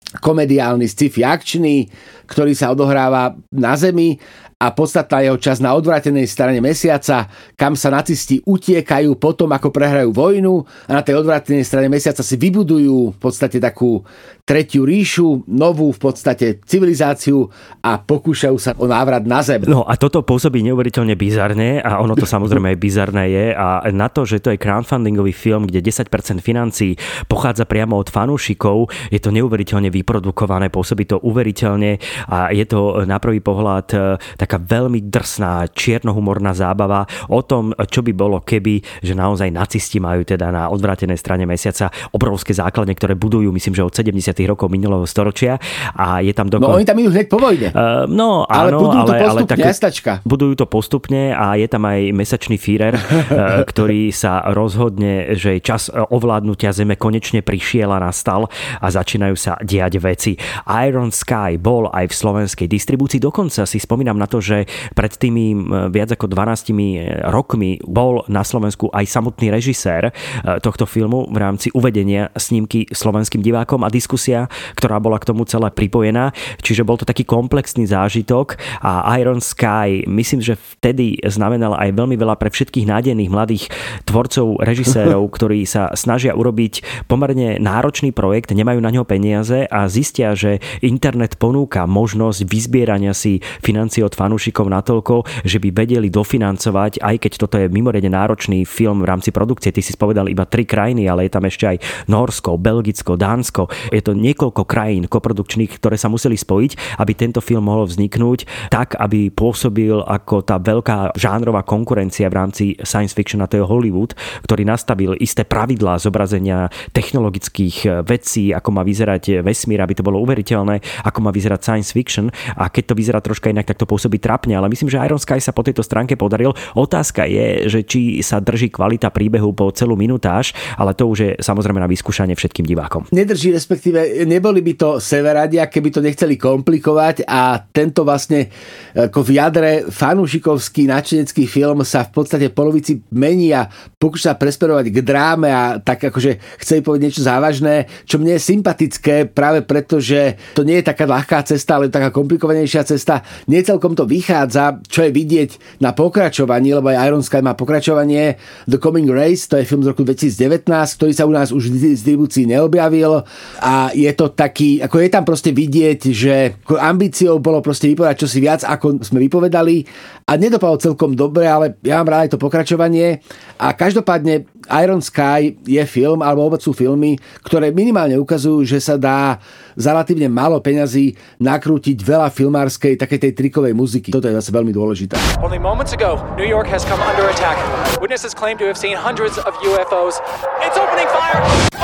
komediálny sci-fi akčný, ktorý sa odohráva na Zemi a podstatná jeho časť na odvratenej strane mesiaca, kam sa nacisti utiekajú potom, ako prehrajú vojnu a na tej odvratenej strane mesiaca si vybudujú v podstate takú tretiu ríšu, novú v podstate civilizáciu a pokúšajú sa o návrat na Zem. No a toto pôsobí neuveriteľne bizarne a ono to samozrejme aj bizarné je a na to, že to je crowdfundingový film, kde 10% financí pochádza priamo od fanúšikov, je to neuveriteľne vyprodukované, pôsobí to uveriteľne a je to na prvý pohľad taká veľmi drsná, čiernohumorná zábava o tom, čo by bolo keby, že naozaj nacisti majú teda na odvrátenej strane mesiaca obrovské základne, ktoré budujú, myslím, že od 70. rokov minulého storočia a je tam dokon... No oni tam idú hneď po vojne. Uh, no ale áno, ale, to postupne, ale tak, jastačka. to postupne a je tam aj mesačný Führer, (laughs) ktorý sa rozhodne, že čas ovládnutia Zeme konečne prišiel a nastal a začínajú sa diať veci. Iron Sky bol aj v slovenskej distribúcii, dokonca si spomínam na to, že pred tými viac ako 12 rokmi bol na Slovensku aj samotný režisér tohto filmu v rámci uvedenia snímky slovenským divákom a diskusia, ktorá bola k tomu celé pripojená. Čiže bol to taký komplexný zážitok a Iron Sky myslím, že vtedy znamenal aj veľmi veľa pre všetkých nádejných mladých tvorcov, režisérov, (laughs) ktorí sa snažia urobiť pomerne náročný projekt, nemajú na ňo peniaze a zistia, že internet ponúka možnosť vyzbierania si financie od fanúšikov natoľko, že by vedeli dofinancovať, aj keď toto je mimoriadne náročný film v rámci produkcie. Ty si spovedal iba tri krajiny, ale je tam ešte aj Norsko, Belgicko, Dánsko. Je to niekoľko krajín koprodukčných, ktoré sa museli spojiť, aby tento film mohol vzniknúť tak, aby pôsobil ako tá veľká žánrová konkurencia v rámci science fiction a to je Hollywood, ktorý nastavil isté pravidlá zobrazenia technologických vecí, ako má vyzerať vesmír, aby to bolo uveriteľné, ako má vyzerať science fiction a keď to vyzerá troška inak, tak to pôsobí trapne, ale myslím, že Iron Sky sa po tejto stránke podaril. Otázka je, že či sa drží kvalita príbehu po celú minutáž, ale to už je samozrejme na vyskúšanie všetkým divákom. Nedrží, respektíve neboli by to severadia, keby to nechceli komplikovať a tento vlastne ako v jadre fanúšikovský načenecký film sa v podstate polovici mení a pokúša presperovať k dráme a tak akože chce povedať niečo závažné, čo mne je sympatické práve preto, že to nie je taká ľahká cesta, ale taká komplikovanejšia cesta. Nie celkom to vychádza, čo je vidieť na pokračovaní, lebo aj Iron Sky má pokračovanie The Coming Race, to je film z roku 2019, ktorý sa u nás už v distribúcii neobjavil a je to taký, ako je tam proste vidieť, že ambíciou bolo proste vypovedať čosi viac, ako sme vypovedali a nedopadlo celkom dobre, ale ja mám rád aj to pokračovanie a každopádne Iron Sky je film, alebo vôbec sú filmy, ktoré minimálne ukazujú, že sa dá za relatívne málo peňazí nakrútiť veľa filmárskej, takej tej trikovej muziky. Toto je zase veľmi dôležité. Only moments ago, New York has come under attack. Witnesses claim to have seen hundreds of UFOs. It's opening fire!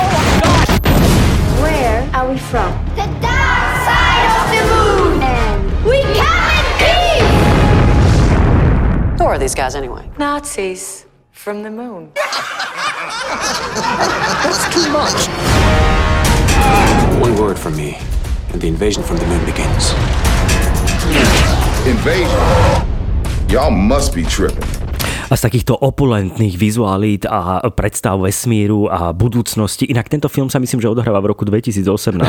Are we from? The dark side of the moon! And we come in peace! Who are these guys anyway? Nazis from the moon. (laughs) That's too much. One word from me, and the invasion from the moon begins. Invasion? Y'all must be tripping. A z takýchto opulentných vizuálít a predstav vesmíru a budúcnosti. Inak tento film sa myslím, že odohráva v roku 2018,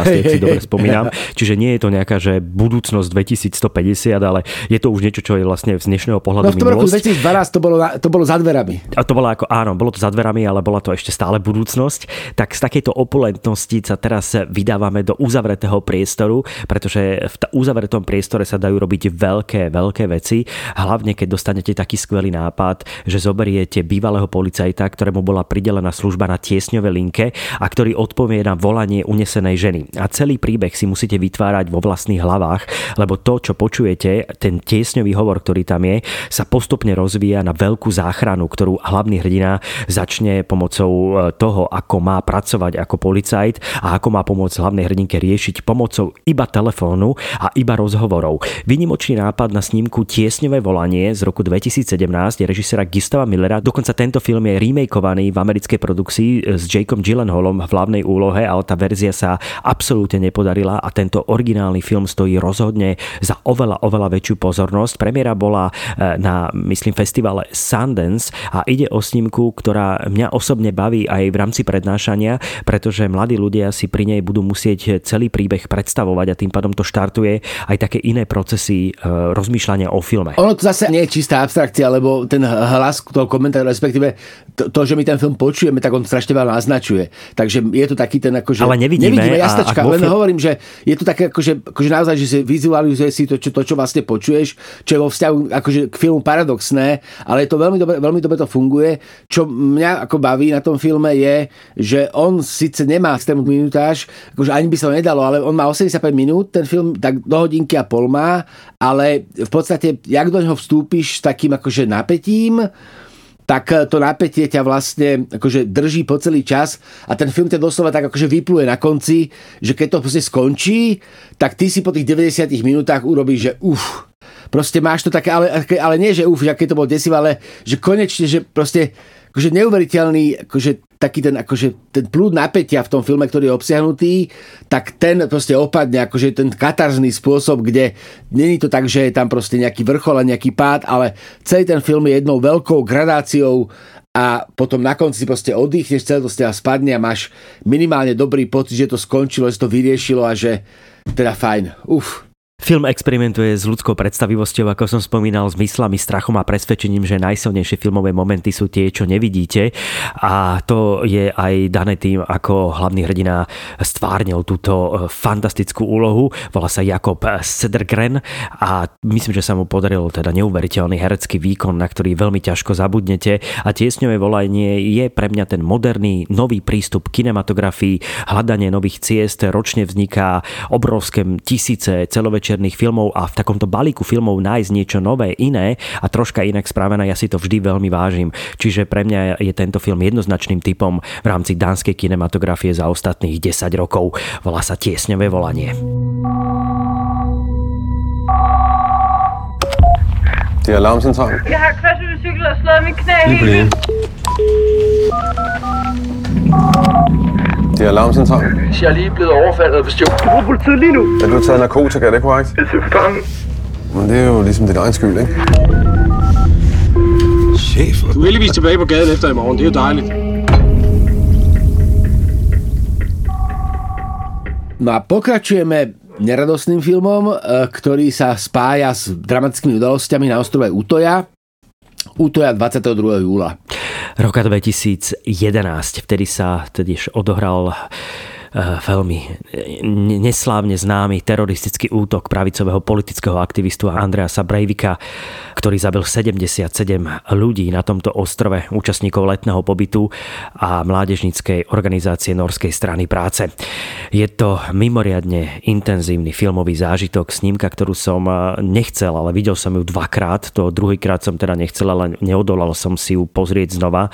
(laughs) ak si dobre spomínam. Čiže nie je to nejaká, že budúcnosť 2150, ale je to už niečo, čo je vlastne z dnešného pohľadu No v tom roku 2012 to bolo, to bolo za dverami. A to bolo ako, áno, bolo to za dverami, ale bola to ešte stále budúcnosť. Tak z takejto opulentnosti sa teraz vydávame do uzavretého priestoru, pretože v uzavretom priestore sa dajú robiť veľké, veľké veci. Hlavne, keď dostanete taký skvelý nápad, že zoberiete bývalého policajta, ktorému bola pridelená služba na tiesňové linke a ktorý odpovie na volanie unesenej ženy. A celý príbeh si musíte vytvárať vo vlastných hlavách, lebo to, čo počujete, ten tiesňový hovor, ktorý tam je, sa postupne rozvíja na veľkú záchranu, ktorú hlavný hrdina začne pomocou e, toho, ako má pracovať ako policajt a ako má pomôcť hlavnej hrdinke riešiť pomocou iba telefónu a iba rozhovorov. Vynimočný nápad na snímku Tiesňové volanie z roku 2017 režisera Gistava Millera. Dokonca tento film je remakeovaný v americkej produkcii s Jakeom Gyllenhaalom v hlavnej úlohe, ale tá verzia sa absolútne nepodarila a tento originálny film stojí rozhodne za oveľa, oveľa väčšiu pozornosť. Premiéra bola e, na, myslím, festivale Sundance a ide o snímku, ktorá mňa osobne baví aj v rámci prednášania, pretože mladí ľudia si pri nej budú musieť celý príbeh predstavovať a tým pádom to štartuje aj také iné procesy e, rozmýšľania o filme. Ono to zase nie je čistá abstrakcia, lebo ten hlas toho komentára, respektíve to, to, že my ten film počujeme, tak on strašne veľa naznačuje. Takže je to taký ten akože... Ale nevidíme. Nevidíme, jasnačka, len film... hovorím, že je to také akože, akože naozaj, že si vizualizuje si to čo, to, čo vlastne počuješ, čo je vo vzťahu akože k filmu paradoxné, ale je to veľmi dobre, veľmi dobre to funguje. Čo mňa ako baví na tom filme je, že on síce nemá extrémnu minutáž, akože ani by sa to nedalo, ale on má 85 minút, ten film tak do hodinky a pol má, ale v podstate, jak do neho vstúpiš s takým akože napätím, tak eh, to napätie ťa vlastne akože drží po celý čas a ten film ťa doslova tak akože vypluje na konci, že keď to proste skončí, tak ty si po tých 90 minútach urobíš, že uf, proste máš to také, ale, ale nie, že uf, keď to bolo desivé, ale že konečne, že proste akože neuveriteľný akože taký ten, akože, ten plúd napätia v tom filme, ktorý je obsiahnutý, tak ten proste opadne, akože ten katarzný spôsob, kde není to tak, že je tam proste nejaký vrchol a nejaký pád, ale celý ten film je jednou veľkou gradáciou a potom na konci proste oddychneš, celé to z spadne a máš minimálne dobrý pocit, že to skončilo, že to vyriešilo a že teda fajn. Uf, Film experimentuje s ľudskou predstavivosťou, ako som spomínal, s myslami, strachom a presvedčením, že najsilnejšie filmové momenty sú tie, čo nevidíte. A to je aj dané tým, ako hlavný hrdina stvárnil túto e, fantastickú úlohu. Volá sa Jakob Sedergren a myslím, že sa mu podaril teda neuveriteľný herecký výkon, na ktorý veľmi ťažko zabudnete. A tiesňové volanie je pre mňa ten moderný, nový prístup k kinematografii, hľadanie nových ciest. Ročne vzniká obrovské tisíce celovečerných večerných filmov a v takomto balíku filmov nájsť niečo nové, iné a troška inak spravené, ja si to vždy veľmi vážim. Čiže pre mňa je tento film jednoznačným typom v rámci dánskej kinematografie za ostatných 10 rokov. Volá sa Tiesňové volanie. Det er alarmcentralen. Jeg har kværset ved cykel og slået min knæ helt. Det er alarmcentralen. Jeg er lige blevet overfaldet og bestjålet. Du bruger politiet lige nu. Er du taget narkotika, er det korrekt? Jeg er fange. Men det er jo ligesom din egen skyld, ikke? Chef. Du er heldigvis tilbage på gaden efter i morgen. Det er jo dejligt. No a pokračujeme neradostným filmom, e, ktorý sa spája s dramatickými udalosťami na ostrove Utoja. Utoja 22. júla. Roka 2011, vtedy sa tediež odohral veľmi eh, neslávne známy teroristický útok pravicového politického aktivistu Andreasa Breivika, ktorý zabil 77 ľudí na tomto ostrove, účastníkov letného pobytu a mládežníckej organizácie Norskej strany práce. Je to mimoriadne intenzívny filmový zážitok, snímka, ktorú som eh, nechcel, ale videl som ju dvakrát. To druhýkrát som teda nechcel, ale neodolal som si ju pozrieť znova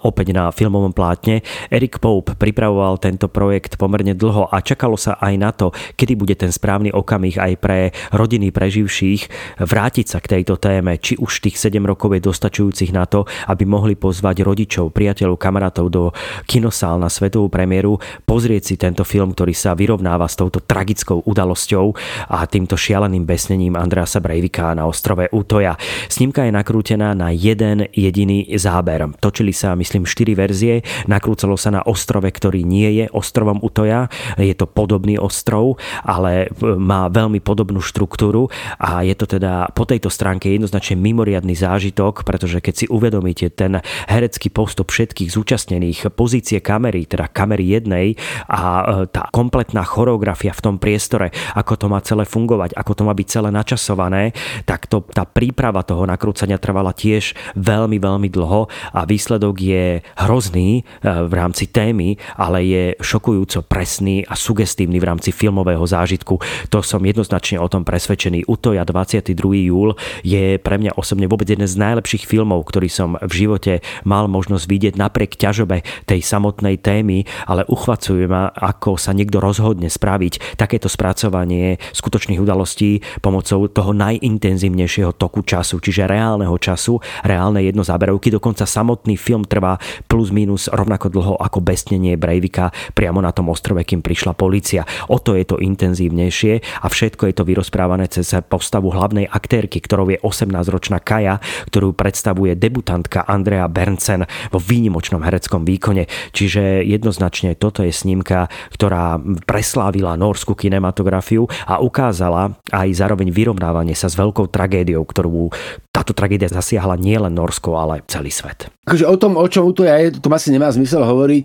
opäť na filmovom plátne. Eric Pope pripravoval tento projekt pomerne dlho a čakalo sa aj na to, kedy bude ten správny okamih aj pre rodiny preživších vrátiť sa k tejto téme, či už tých 7 rokov je dostačujúcich na to, aby mohli pozvať rodičov, priateľov, kamarátov do kinosál na svetovú premiéru, pozrieť si tento film, ktorý sa vyrovnáva s touto tragickou udalosťou a týmto šialeným besnením Andreasa Breivika na ostrove Utoja. Snímka je nakrútená na jeden jediný záber. Točili sa, myslím, 4 verzie, nakrúcalo sa na ostrove, ktorý nie je ostrovom Utoja Utoja. Je to podobný ostrov, ale má veľmi podobnú štruktúru a je to teda po tejto stránke jednoznačne mimoriadný zážitok, pretože keď si uvedomíte ten herecký postup všetkých zúčastnených, pozície kamery, teda kamery jednej a e, tá kompletná choreografia v tom priestore, ako to má celé fungovať, ako to má byť celé načasované, tak to, tá príprava toho nakrúcania trvala tiež veľmi, veľmi dlho a výsledok je hrozný e, v rámci témy, ale je šokujúco presný a sugestívny v rámci filmového zážitku. To som jednoznačne o tom presvedčený. Utoja 22. júl je pre mňa osobne vôbec jeden z najlepších filmov, ktorý som v živote mal možnosť vidieť napriek ťažobe tej samotnej témy, ale uchvacuje ma, ako sa niekto rozhodne spraviť takéto spracovanie skutočných udalostí pomocou toho najintenzívnejšieho toku času, čiže reálneho času, reálne jednozáberovky. Dokonca samotný film trvá plus minus rovnako dlho ako besnenie Breivika priamo na tom ostrove, kým prišla policia. O to je to intenzívnejšie a všetko je to vyrozprávané cez postavu hlavnej aktérky, ktorou je 18-ročná Kaja, ktorú predstavuje debutantka Andrea Berncen vo výnimočnom hereckom výkone. Čiže jednoznačne toto je snímka, ktorá preslávila norskú kinematografiu a ukázala aj zároveň vyrovnávanie sa s veľkou tragédiou, ktorú táto tragédia zasiahla nielen Norsko, ale celý svet. Akože o tom, o čom to je, to asi nemá zmysel hovoriť.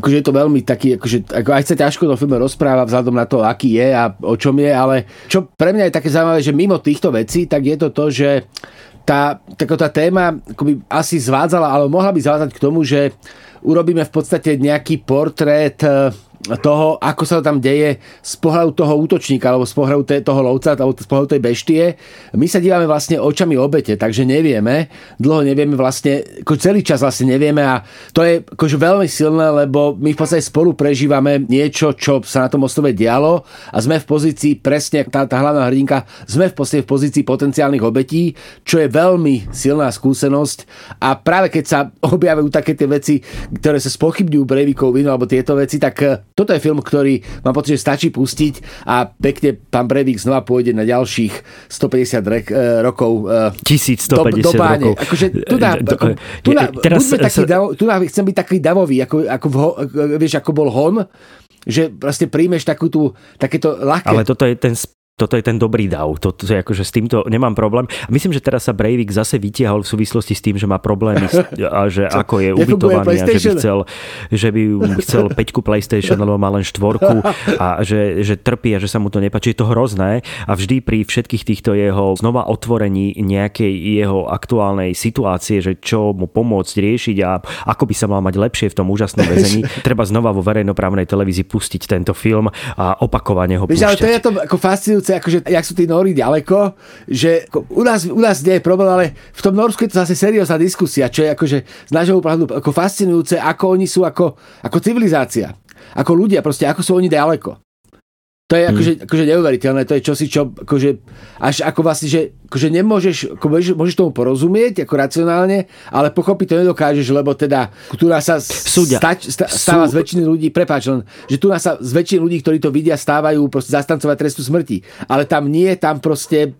Akože je to veľmi taký, akože, ako aj sa ťažko to filme rozpráva vzhľadom na to, aký je a o čom je, ale čo pre mňa je také zaujímavé, že mimo týchto vecí, tak je to to, že tá, tá téma akoby asi zvádzala, ale mohla by zvádzať k tomu, že urobíme v podstate nejaký portrét toho, ako sa tam deje z pohľadu toho útočníka alebo z pohľadu toho lovca alebo z pohľadu tej beštie. My sa dívame vlastne očami obete, takže nevieme, dlho nevieme vlastne, ako celý čas vlastne nevieme a to je akože veľmi silné, lebo my v podstate spolu prežívame niečo, čo sa na tom ostrove dialo a sme v pozícii presne, tá, tá hlavná hrdinka, sme v podstate v pozícii potenciálnych obetí, čo je veľmi silná skúsenosť a práve keď sa (laughs) objavujú také tie veci, ktoré sa spochybňujú Breivikov vinu alebo tieto veci, tak toto je film, ktorý mám pocit, že stačí pustiť a pekne pán Breivik znova pôjde na ďalších 150 rek, e, rokov. E, 1150 do, do rokov. Akože, tu na, e, ako, tu na, teraz, taký sa... davo, tu na, chcem byť taký davový, ako, ako, v, vieš, ako bol Hon, že vlastne príjmeš takú tú, takéto ľahké... Ale toto je ten toto je ten dobrý dav. Toto je akože s týmto nemám problém. Myslím, že teraz sa Breivik zase vytiahol v súvislosti s tým, že má problémy (laughs) a že Co? ako je ubytovaný a že by chcel, že by chcel peťku PlayStation, lebo má len štvorku a že, že trpí a že sa mu to nepáči. Je to hrozné a vždy pri všetkých týchto jeho znova otvorení nejakej jeho aktuálnej situácie, že čo mu pomôcť riešiť a ako by sa mal mať lepšie v tom úžasnom väzení, (laughs) treba znova vo verejnoprávnej televízii pustiť tento film a opakovane ho púšťať. ale to je to ako fascinujúce zase akože, jak sú tí Nóri ďaleko, že u nás, u nás nie je problém, ale v tom Norsku je to zase seriózna diskusia, čo je akože z nášho pohľadu ako fascinujúce, ako oni sú ako, ako civilizácia. Ako ľudia, proste ako sú oni ďaleko. To je akože, hmm. akože neuveriteľné, to je čosi, čo akože, až ako vlastne, že akože nemôžeš, ako môžeš, môžeš tomu porozumieť ako racionálne, ale pochopiť to nedokážeš, lebo teda tu sa Súdia. Stač, sta, stáva Sú... z väčšiny ľudí, prepáč len, že tu nás sa z väčšiny ľudí, ktorí to vidia, stávajú proste zastancovať trestu smrti. Ale tam nie, tam proste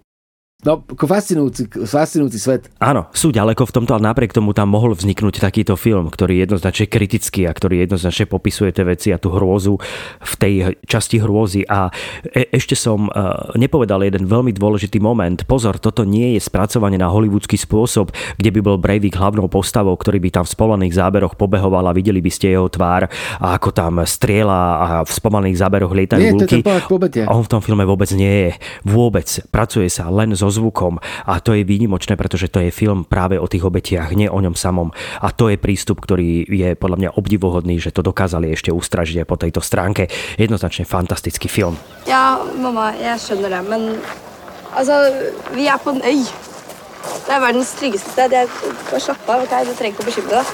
No, ako fascinujúci, fascinujúci svet. Áno, sú ďaleko v tomto, ale napriek tomu tam mohol vzniknúť takýto film, ktorý je jednoznačne kritický a ktorý jednoznačne popisuje tie veci a tú hrôzu v tej časti hrôzy. A e- ešte som uh, nepovedal jeden veľmi dôležitý moment. Pozor, toto nie je spracovanie na hollywoodský spôsob, kde by bol Breivik hlavnou postavou, ktorý by tam v spomalených záberoch pobehoval a videli by ste jeho tvár a ako tam strieľa a v spomalených záberoch lietajú nie, on v tom filme vôbec nie je. Vôbec. Pracuje sa len so zvukom a to je výnimočné, pretože to je film práve o tých obetiach, nie o ňom samom. A to je prístup, ktorý je podľa mňa obdivuhodný, že to dokázali ešte ustražiť po tejto stránke. Jednoznačne fantastický film. Ja, mamma, jeg skjønner det, men altså, vi er på en øy. Det er verdens tryggeste sted. Jeg, bare slapp av, ok? Du trenger ikke å bekymre deg.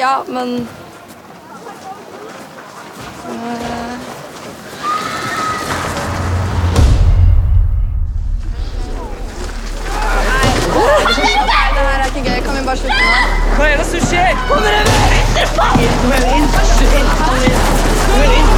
Ja, men uh... Er det som skjer? Kommer det mer? Kom inn! Kom inn!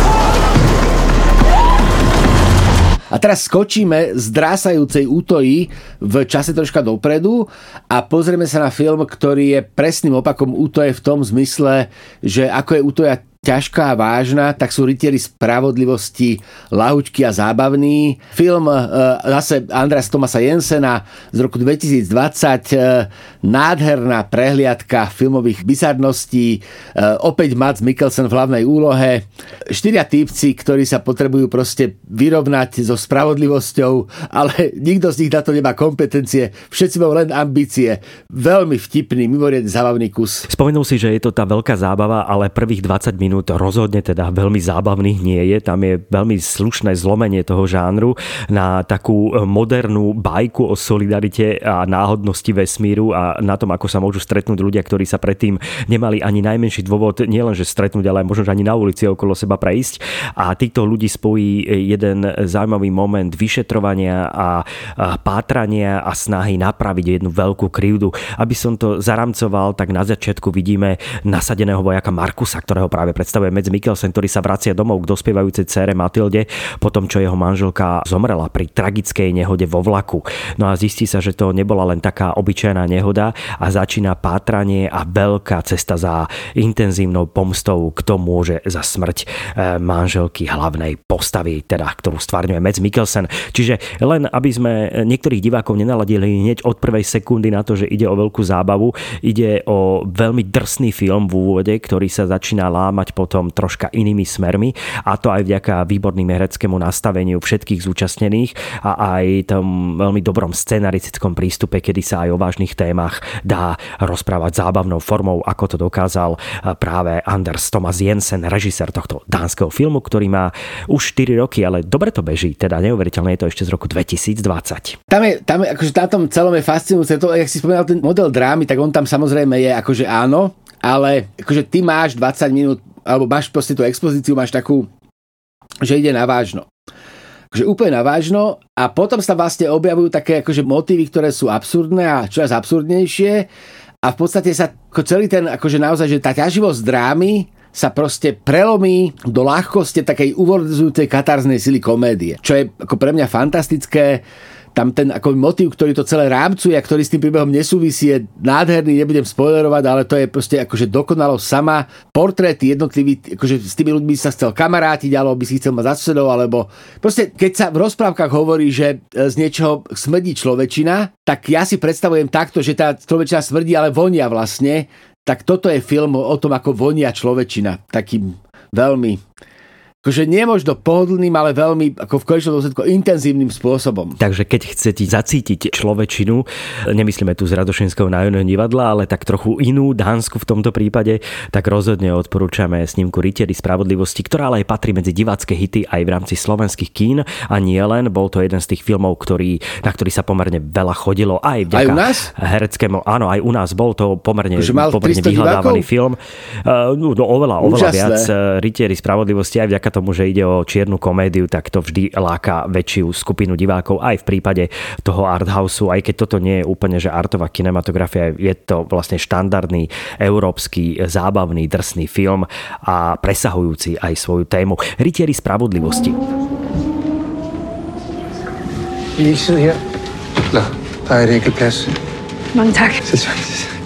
A teraz skočíme z drásajúcej útoji v čase troška dopredu a pozrieme sa na film, ktorý je presným opakom útoje v tom zmysle, že ako je útoja ťažká a vážna, tak sú rytieri spravodlivosti lahučky a zábavný. Film e, zase Andreas Tomasa Jensena z roku 2020, e, nádherná prehliadka filmových bizarností, e, opäť Mats Mikkelsen v hlavnej úlohe, štyria týpci, ktorí sa potrebujú proste vyrovnať so spravodlivosťou, ale nikto z nich na to nemá kompetencie, všetci majú len ambície. Veľmi vtipný, mimoriadne zábavný kus. Spomenul si, že je to tá veľká zábava, ale prvých 20 minút minút rozhodne teda veľmi zábavných nie je. Tam je veľmi slušné zlomenie toho žánru na takú modernú bajku o solidarite a náhodnosti vesmíru a na tom, ako sa môžu stretnúť ľudia, ktorí sa predtým nemali ani najmenší dôvod nielenže stretnúť, ale možno ani na ulici okolo seba prejsť. A týchto ľudí spojí jeden zaujímavý moment vyšetrovania a pátrania a snahy napraviť jednu veľkú krivdu. Aby som to zaramcoval, tak na začiatku vidíme nasadeného vojaka Markusa, ktorého práve predstavuje Mads Mikkelsen, ktorý sa vracia domov k dospievajúcej cére Matilde po tom, čo jeho manželka zomrela pri tragickej nehode vo vlaku. No a zistí sa, že to nebola len taká obyčajná nehoda a začína pátranie a veľká cesta za intenzívnou pomstou, kto môže za smrť e, manželky hlavnej postavy, teda ktorú stvárňuje Mads Mikkelsen. Čiže len aby sme niektorých divákov nenaladili hneď od prvej sekundy na to, že ide o veľkú zábavu, ide o veľmi drsný film v úvode, ktorý sa začína lámať potom troška inými smermi a to aj vďaka výborným hereckému nastaveniu všetkých zúčastnených a aj tom veľmi dobrom scenaristickom prístupe, kedy sa aj o vážnych témach dá rozprávať zábavnou formou, ako to dokázal práve Anders Thomas Jensen, režisér tohto dánskeho filmu, ktorý má už 4 roky, ale dobre to beží, teda neuveriteľné je to ešte z roku 2020. Tam je, tam je akože na tom celom je fascinujúce to, jak si spomínal ten model drámy, tak on tam samozrejme je akože áno, ale akože ty máš 20 minút, alebo máš proste tú expozíciu, máš takú, že ide na vážno že úplne na vážno a potom sa vlastne objavujú také akože motívy, ktoré sú absurdné a čoraz absurdnejšie a v podstate sa celý ten, akože naozaj, že tá ťaživosť drámy sa proste prelomí do ľahkosti takej uvodzujúcej katarznej sily komédie. Čo je ako pre mňa fantastické tam ten ako motív, ktorý to celé rámcuje a ktorý s tým príbehom nesúvisí, je nádherný, nebudem spoilerovať, ale to je proste akože dokonalo sama. Portréty jednotlivý, akože s tými ľuďmi sa chcel kamarátiť, alebo by si chcel mať za alebo proste keď sa v rozprávkach hovorí, že e, z niečoho smrdí človečina, tak ja si predstavujem takto, že tá človečina smrdí, ale vonia vlastne tak toto je film o tom, ako vonia človečina. Takým veľmi akože nie možno pohodlným, ale veľmi ako v konečnom dôsledku intenzívnym spôsobom. Takže keď chcete zacítiť človečinu, nemyslíme tu z Radošinského nájomného divadla, ale tak trochu inú, dánsku v tomto prípade, tak rozhodne odporúčame snímku Rytieri spravodlivosti, ktorá ale aj patrí medzi divácké hity aj v rámci slovenských kín a nie len. Bol to jeden z tých filmov, ktorý, na ktorý sa pomerne veľa chodilo aj vďaka aj u nás? hereckému. Áno, aj u nás bol to pomerne, pomerne vyhľadávaný divákov? film. Uh, no, oveľa, oveľa Úžasné. viac Rytieri spravodlivosti aj vďaka tomu, že ide o čiernu komédiu, tak to vždy láka väčšiu skupinu divákov aj v prípade toho arthouseu, aj keď toto nie je úplne, že artová kinematografia, je to vlastne štandardný európsky zábavný drsný film a presahujúci aj svoju tému. Rytieri spravodlivosti. I ikke sidde her? Nå, der er et enkelt plads. Mange tak.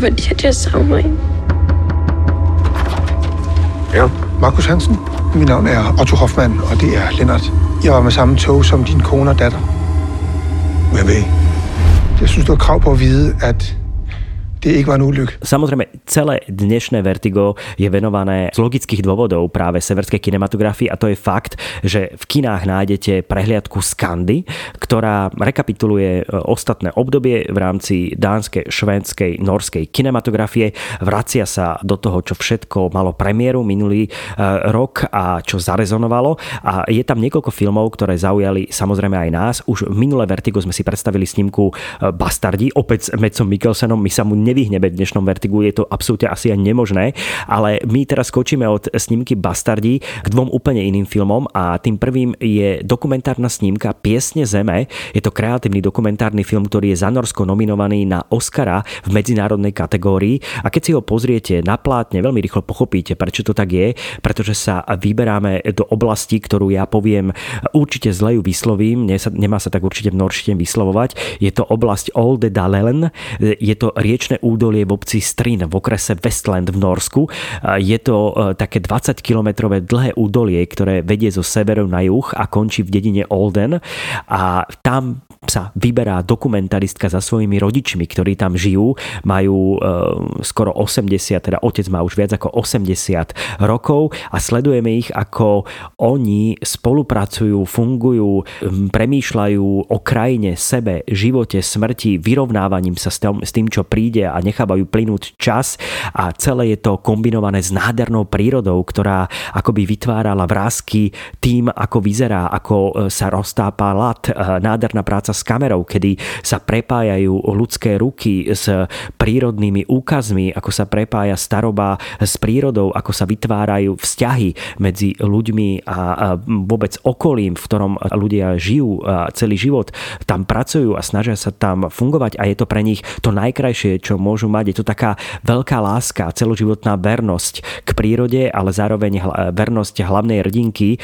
Fordi, at jeg savner. Ja. Markus Hansen. Mit navn er Otto Hoffmann, og det er Lennart. Jeg var med samme tog som din kone og datter. Hvad ved Jeg synes, du har krav på at vide, at var en ulykke. Samozrejme, celé dnešné Vertigo je venované z logických dôvodov práve severskej kinematografii a to je fakt, že v kinách nájdete prehliadku Skandy, ktorá rekapituluje e, ostatné obdobie v rámci dánskej, švédskej, norskej kinematografie. Vracia sa do toho, čo všetko malo premiéru minulý e, rok a čo zarezonovalo a je tam niekoľko filmov, ktoré zaujali samozrejme aj nás. Už minulé Vertigo sme si predstavili snímku e, Bastardi, opäť s Mecom Mikkelsenom, my sa mu nevyhneme v dnešnom vertigu, je to absolútne asi aj nemožné, ale my teraz skočíme od snímky Bastardi k dvom úplne iným filmom a tým prvým je dokumentárna snímka Piesne zeme. Je to kreatívny dokumentárny film, ktorý je za Norsko nominovaný na Oscara v medzinárodnej kategórii a keď si ho pozriete na plátne, veľmi rýchlo pochopíte, prečo to tak je, pretože sa vyberáme do oblasti, ktorú ja poviem určite zle ju vyslovím, nemá sa tak určite v norštine vyslovovať. Je to oblasť Olde Dalen, je to riečne údolie v obci Strin v okrese Westland v Norsku. Je to e, také 20-kilometrové dlhé údolie, ktoré vedie zo severu na juh a končí v dedine Olden a tam sa vyberá dokumentaristka za svojimi rodičmi, ktorí tam žijú, majú e, skoro 80, teda otec má už viac ako 80 rokov a sledujeme ich, ako oni spolupracujú, fungujú, premýšľajú o krajine, sebe, živote, smrti, vyrovnávaním sa s tým, s tým čo príde a nechávajú plynúť čas. A celé je to kombinované s nádhernou prírodou, ktorá akoby vytvárala vrázky tým, ako vyzerá, ako e, sa roztápa lat, e, nádherná práca s kamerou, kedy sa prepájajú ľudské ruky s prírodnými úkazmi, ako sa prepája staroba s prírodou, ako sa vytvárajú vzťahy medzi ľuďmi a vôbec okolím, v ktorom ľudia žijú celý život, tam pracujú a snažia sa tam fungovať a je to pre nich to najkrajšie, čo môžu mať. Je to taká veľká láska, celoživotná vernosť k prírode, ale zároveň vernosť hlavnej hrdinky, e,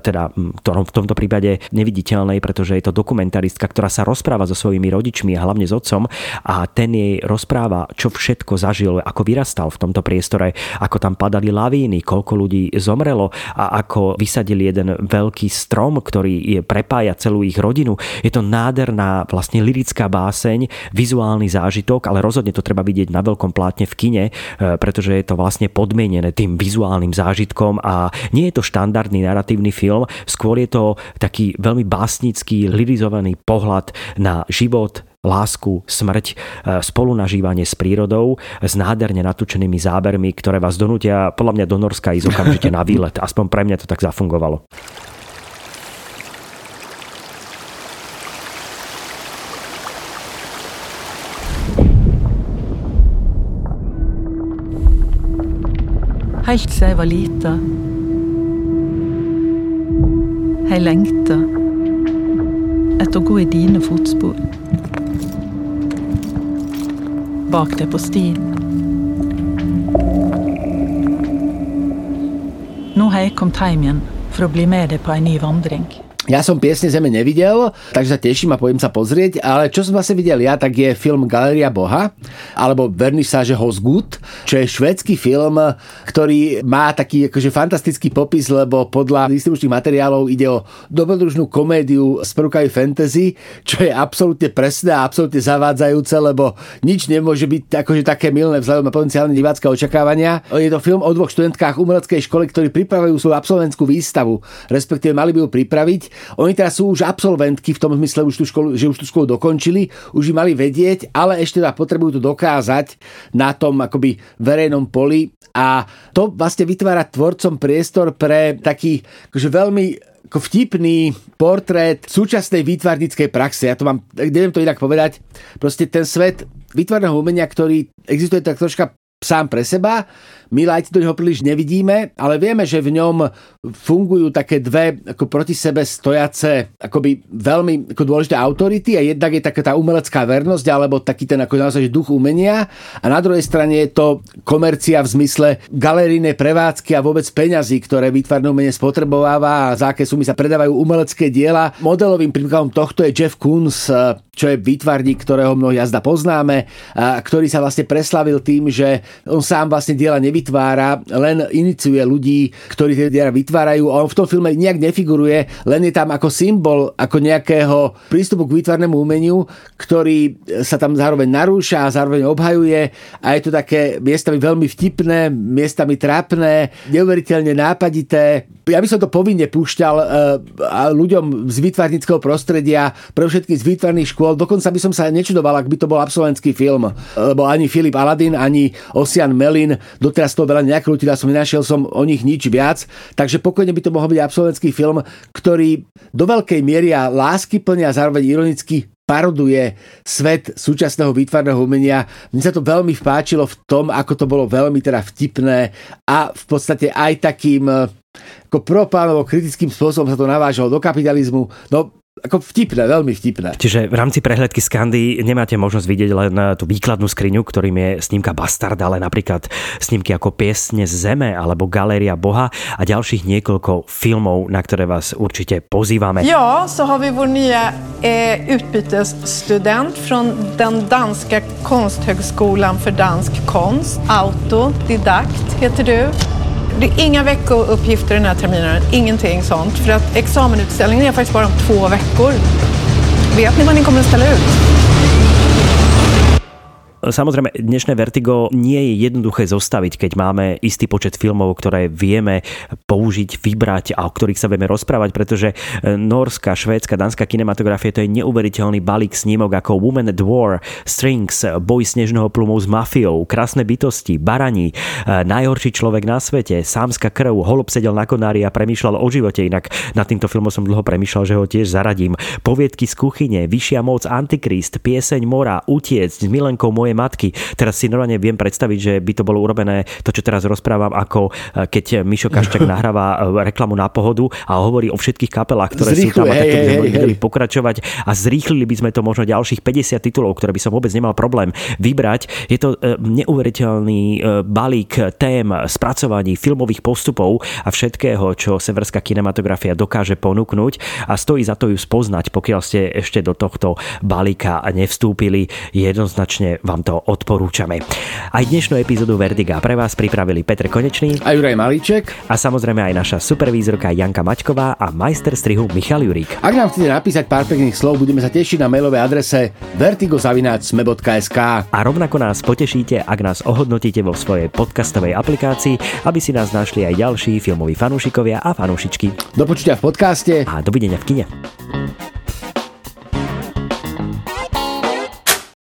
teda v tomto prípade neviditeľnej, pretože je to dokumentarist protagonistka, ktorá sa rozpráva so svojimi rodičmi a hlavne s otcom a ten jej rozpráva, čo všetko zažil, ako vyrastal v tomto priestore, ako tam padali lavíny, koľko ľudí zomrelo a ako vysadili jeden veľký strom, ktorý je prepája celú ich rodinu. Je to nádherná vlastne lirická báseň, vizuálny zážitok, ale rozhodne to treba vidieť na veľkom plátne v kine, e, pretože je to vlastne podmienené tým vizuálnym zážitkom a nie je to štandardný narratívny film, skôr je to taký veľmi básnický, lirizovaný pohľad na život, lásku, smrť, e, spolunažívanie s prírodou, s nádherne natúčenými zábermi, ktoré vás donútia podľa mňa do Norska ísť okamžite na výlet. Aspoň pre mňa to tak zafungovalo. Helt siden jeg var lita jeg lengta etter å gå i dine fotspor. Bak deg på stien. Nå har jeg kommet hjem igjen for å bli med deg på en ny vandring. Ja som Piesne zeme nevidel, takže sa teším a pôjdem sa pozrieť, ale čo som vlastne videl ja, tak je film Galeria Boha, alebo Vernissage Hosgut, čo je švedský film, ktorý má taký akože fantastický popis, lebo podľa distribučných materiálov ide o dobrodružnú komédiu s prvkami fantasy, čo je absolútne presné a absolútne zavádzajúce, lebo nič nemôže byť akože také milné vzhľadom na potenciálne divácké očakávania. Je to film o dvoch študentkách umeleckej školy, ktorí pripravujú svoju absolventskú výstavu, respektíve mali by ju pripraviť oni teraz sú už absolventky v tom zmysle, už tú školu, že už tú školu dokončili, už by mali vedieť, ale ešte teda potrebujú to dokázať na tom akoby verejnom poli a to vlastne vytvára tvorcom priestor pre taký akože veľmi ako vtipný portrét súčasnej výtvarníckej praxe. Ja to mám, neviem to inak povedať. Proste ten svet výtvarného umenia, ktorý existuje tak troška sám pre seba, my lajti do neho príliš nevidíme, ale vieme, že v ňom fungujú také dve ako proti sebe stojace akoby veľmi ako dôležité autority a jednak je taká tá umelecká vernosť alebo taký ten ako naozaj duch umenia a na druhej strane je to komercia v zmysle galerijnej prevádzky a vôbec peňazí, ktoré výtvarné umenie spotrebováva a za aké sumy sa predávajú umelecké diela. Modelovým príkladom tohto je Jeff Koons, čo je výtvarník, ktorého mnoho jazda poznáme, a ktorý sa vlastne preslavil tým, že on sám vlastne diela nevy nevytvára, len iniciuje ľudí, ktorí tie diera vytvárajú. On v tom filme nejak nefiguruje, len je tam ako symbol, ako nejakého prístupu k výtvarnému umeniu, ktorý sa tam zároveň narúša a zároveň obhajuje a je to také miestami veľmi vtipné, miestami trápne, neuveriteľne nápadité. Ja by som to povinne púšťal uh, ľuďom z výtvarnického prostredia, pre všetky z výtvarných škôl. Dokonca by som sa nečudoval, ak by to bol absolventský film, lebo ani Filip Aladin, ani Osian Melin doteraz toho veľa neakrutila som, nenašiel som o nich nič viac, takže pokojne by to mohol byť absolventský film, ktorý do veľkej miery a lásky plne a zároveň ironicky paroduje svet súčasného výtvarného umenia. Mne sa to veľmi vpáčilo v tom, ako to bolo veľmi teda vtipné a v podstate aj takým eh, ako propánovo kritickým spôsobom sa to navážalo do kapitalizmu. No ako vtipné, veľmi vtipné. Čiže v rámci prehľadky Skandy nemáte možnosť vidieť len tú výkladnú skriňu, ktorým je snímka Bastard, ale napríklad snímky ako Piesne z zeme alebo Galéria Boha a ďalších niekoľko filmov, na ktoré vás určite pozývame. Ja, så har vi vår nya eh, utbytesstudent från den danska konsthögskolan för dansk konst. Autodidakt heter du. Det är inga veckouppgifter den här terminen, ingenting sånt. För att examenutställningen är faktiskt bara om två veckor. Vet ni vad ni kommer att ställa ut? Samozrejme, dnešné Vertigo nie je jednoduché zostaviť, keď máme istý počet filmov, ktoré vieme použiť, vybrať a o ktorých sa vieme rozprávať, pretože e, norská, švédska, dánska kinematografia to je neuveriteľný balík snímok ako Woman at War, Strings, Boj snežného plumu s mafiou, Krásne bytosti, Baraní, e, Najhorší človek na svete, Sámska krv, Holub sedel na konári a premýšľal o živote, inak nad týmto filmom som dlho premýšľal, že ho tiež zaradím. Poviedky z kuchyne, Vyššia moc, Antikrist, Pieseň mora, Utiec s Milenkou moje matky. Teraz si normálne viem predstaviť, že by to bolo urobené, to čo teraz rozprávam, ako e, keď Mišo Kaščak (laughs) nahráva e, reklamu na pohodu a hovorí o všetkých kapelách, ktoré Zrýchluje, sú tam a takto by sme vedeli pokračovať a zrýchlili by sme to možno ďalších 50 titulov, ktoré by som vôbec nemal problém vybrať. Je to neuveriteľný balík tém, spracovaní filmových postupov a všetkého, čo severská kinematografia dokáže ponúknuť a stojí za to ju spoznať, pokiaľ ste ešte do tohto balíka nevstúpili. Jednoznačne vám to odporúčame. Aj dnešnú epizódu Verdiga pre vás pripravili Petr Konečný a Juraj Malíček a samozrejme aj naša supervízorka Janka Maťková a majster strihu Michal Jurík. Ak nám chcete napísať pár pekných slov, budeme sa tešiť na mailovej adrese vertigozavináčsme.sk A rovnako nás potešíte, ak nás ohodnotíte vo svojej podcastovej aplikácii, aby si nás našli aj ďalší filmoví fanúšikovia a fanúšičky. Do počutia v podcaste a dovidenia v kine.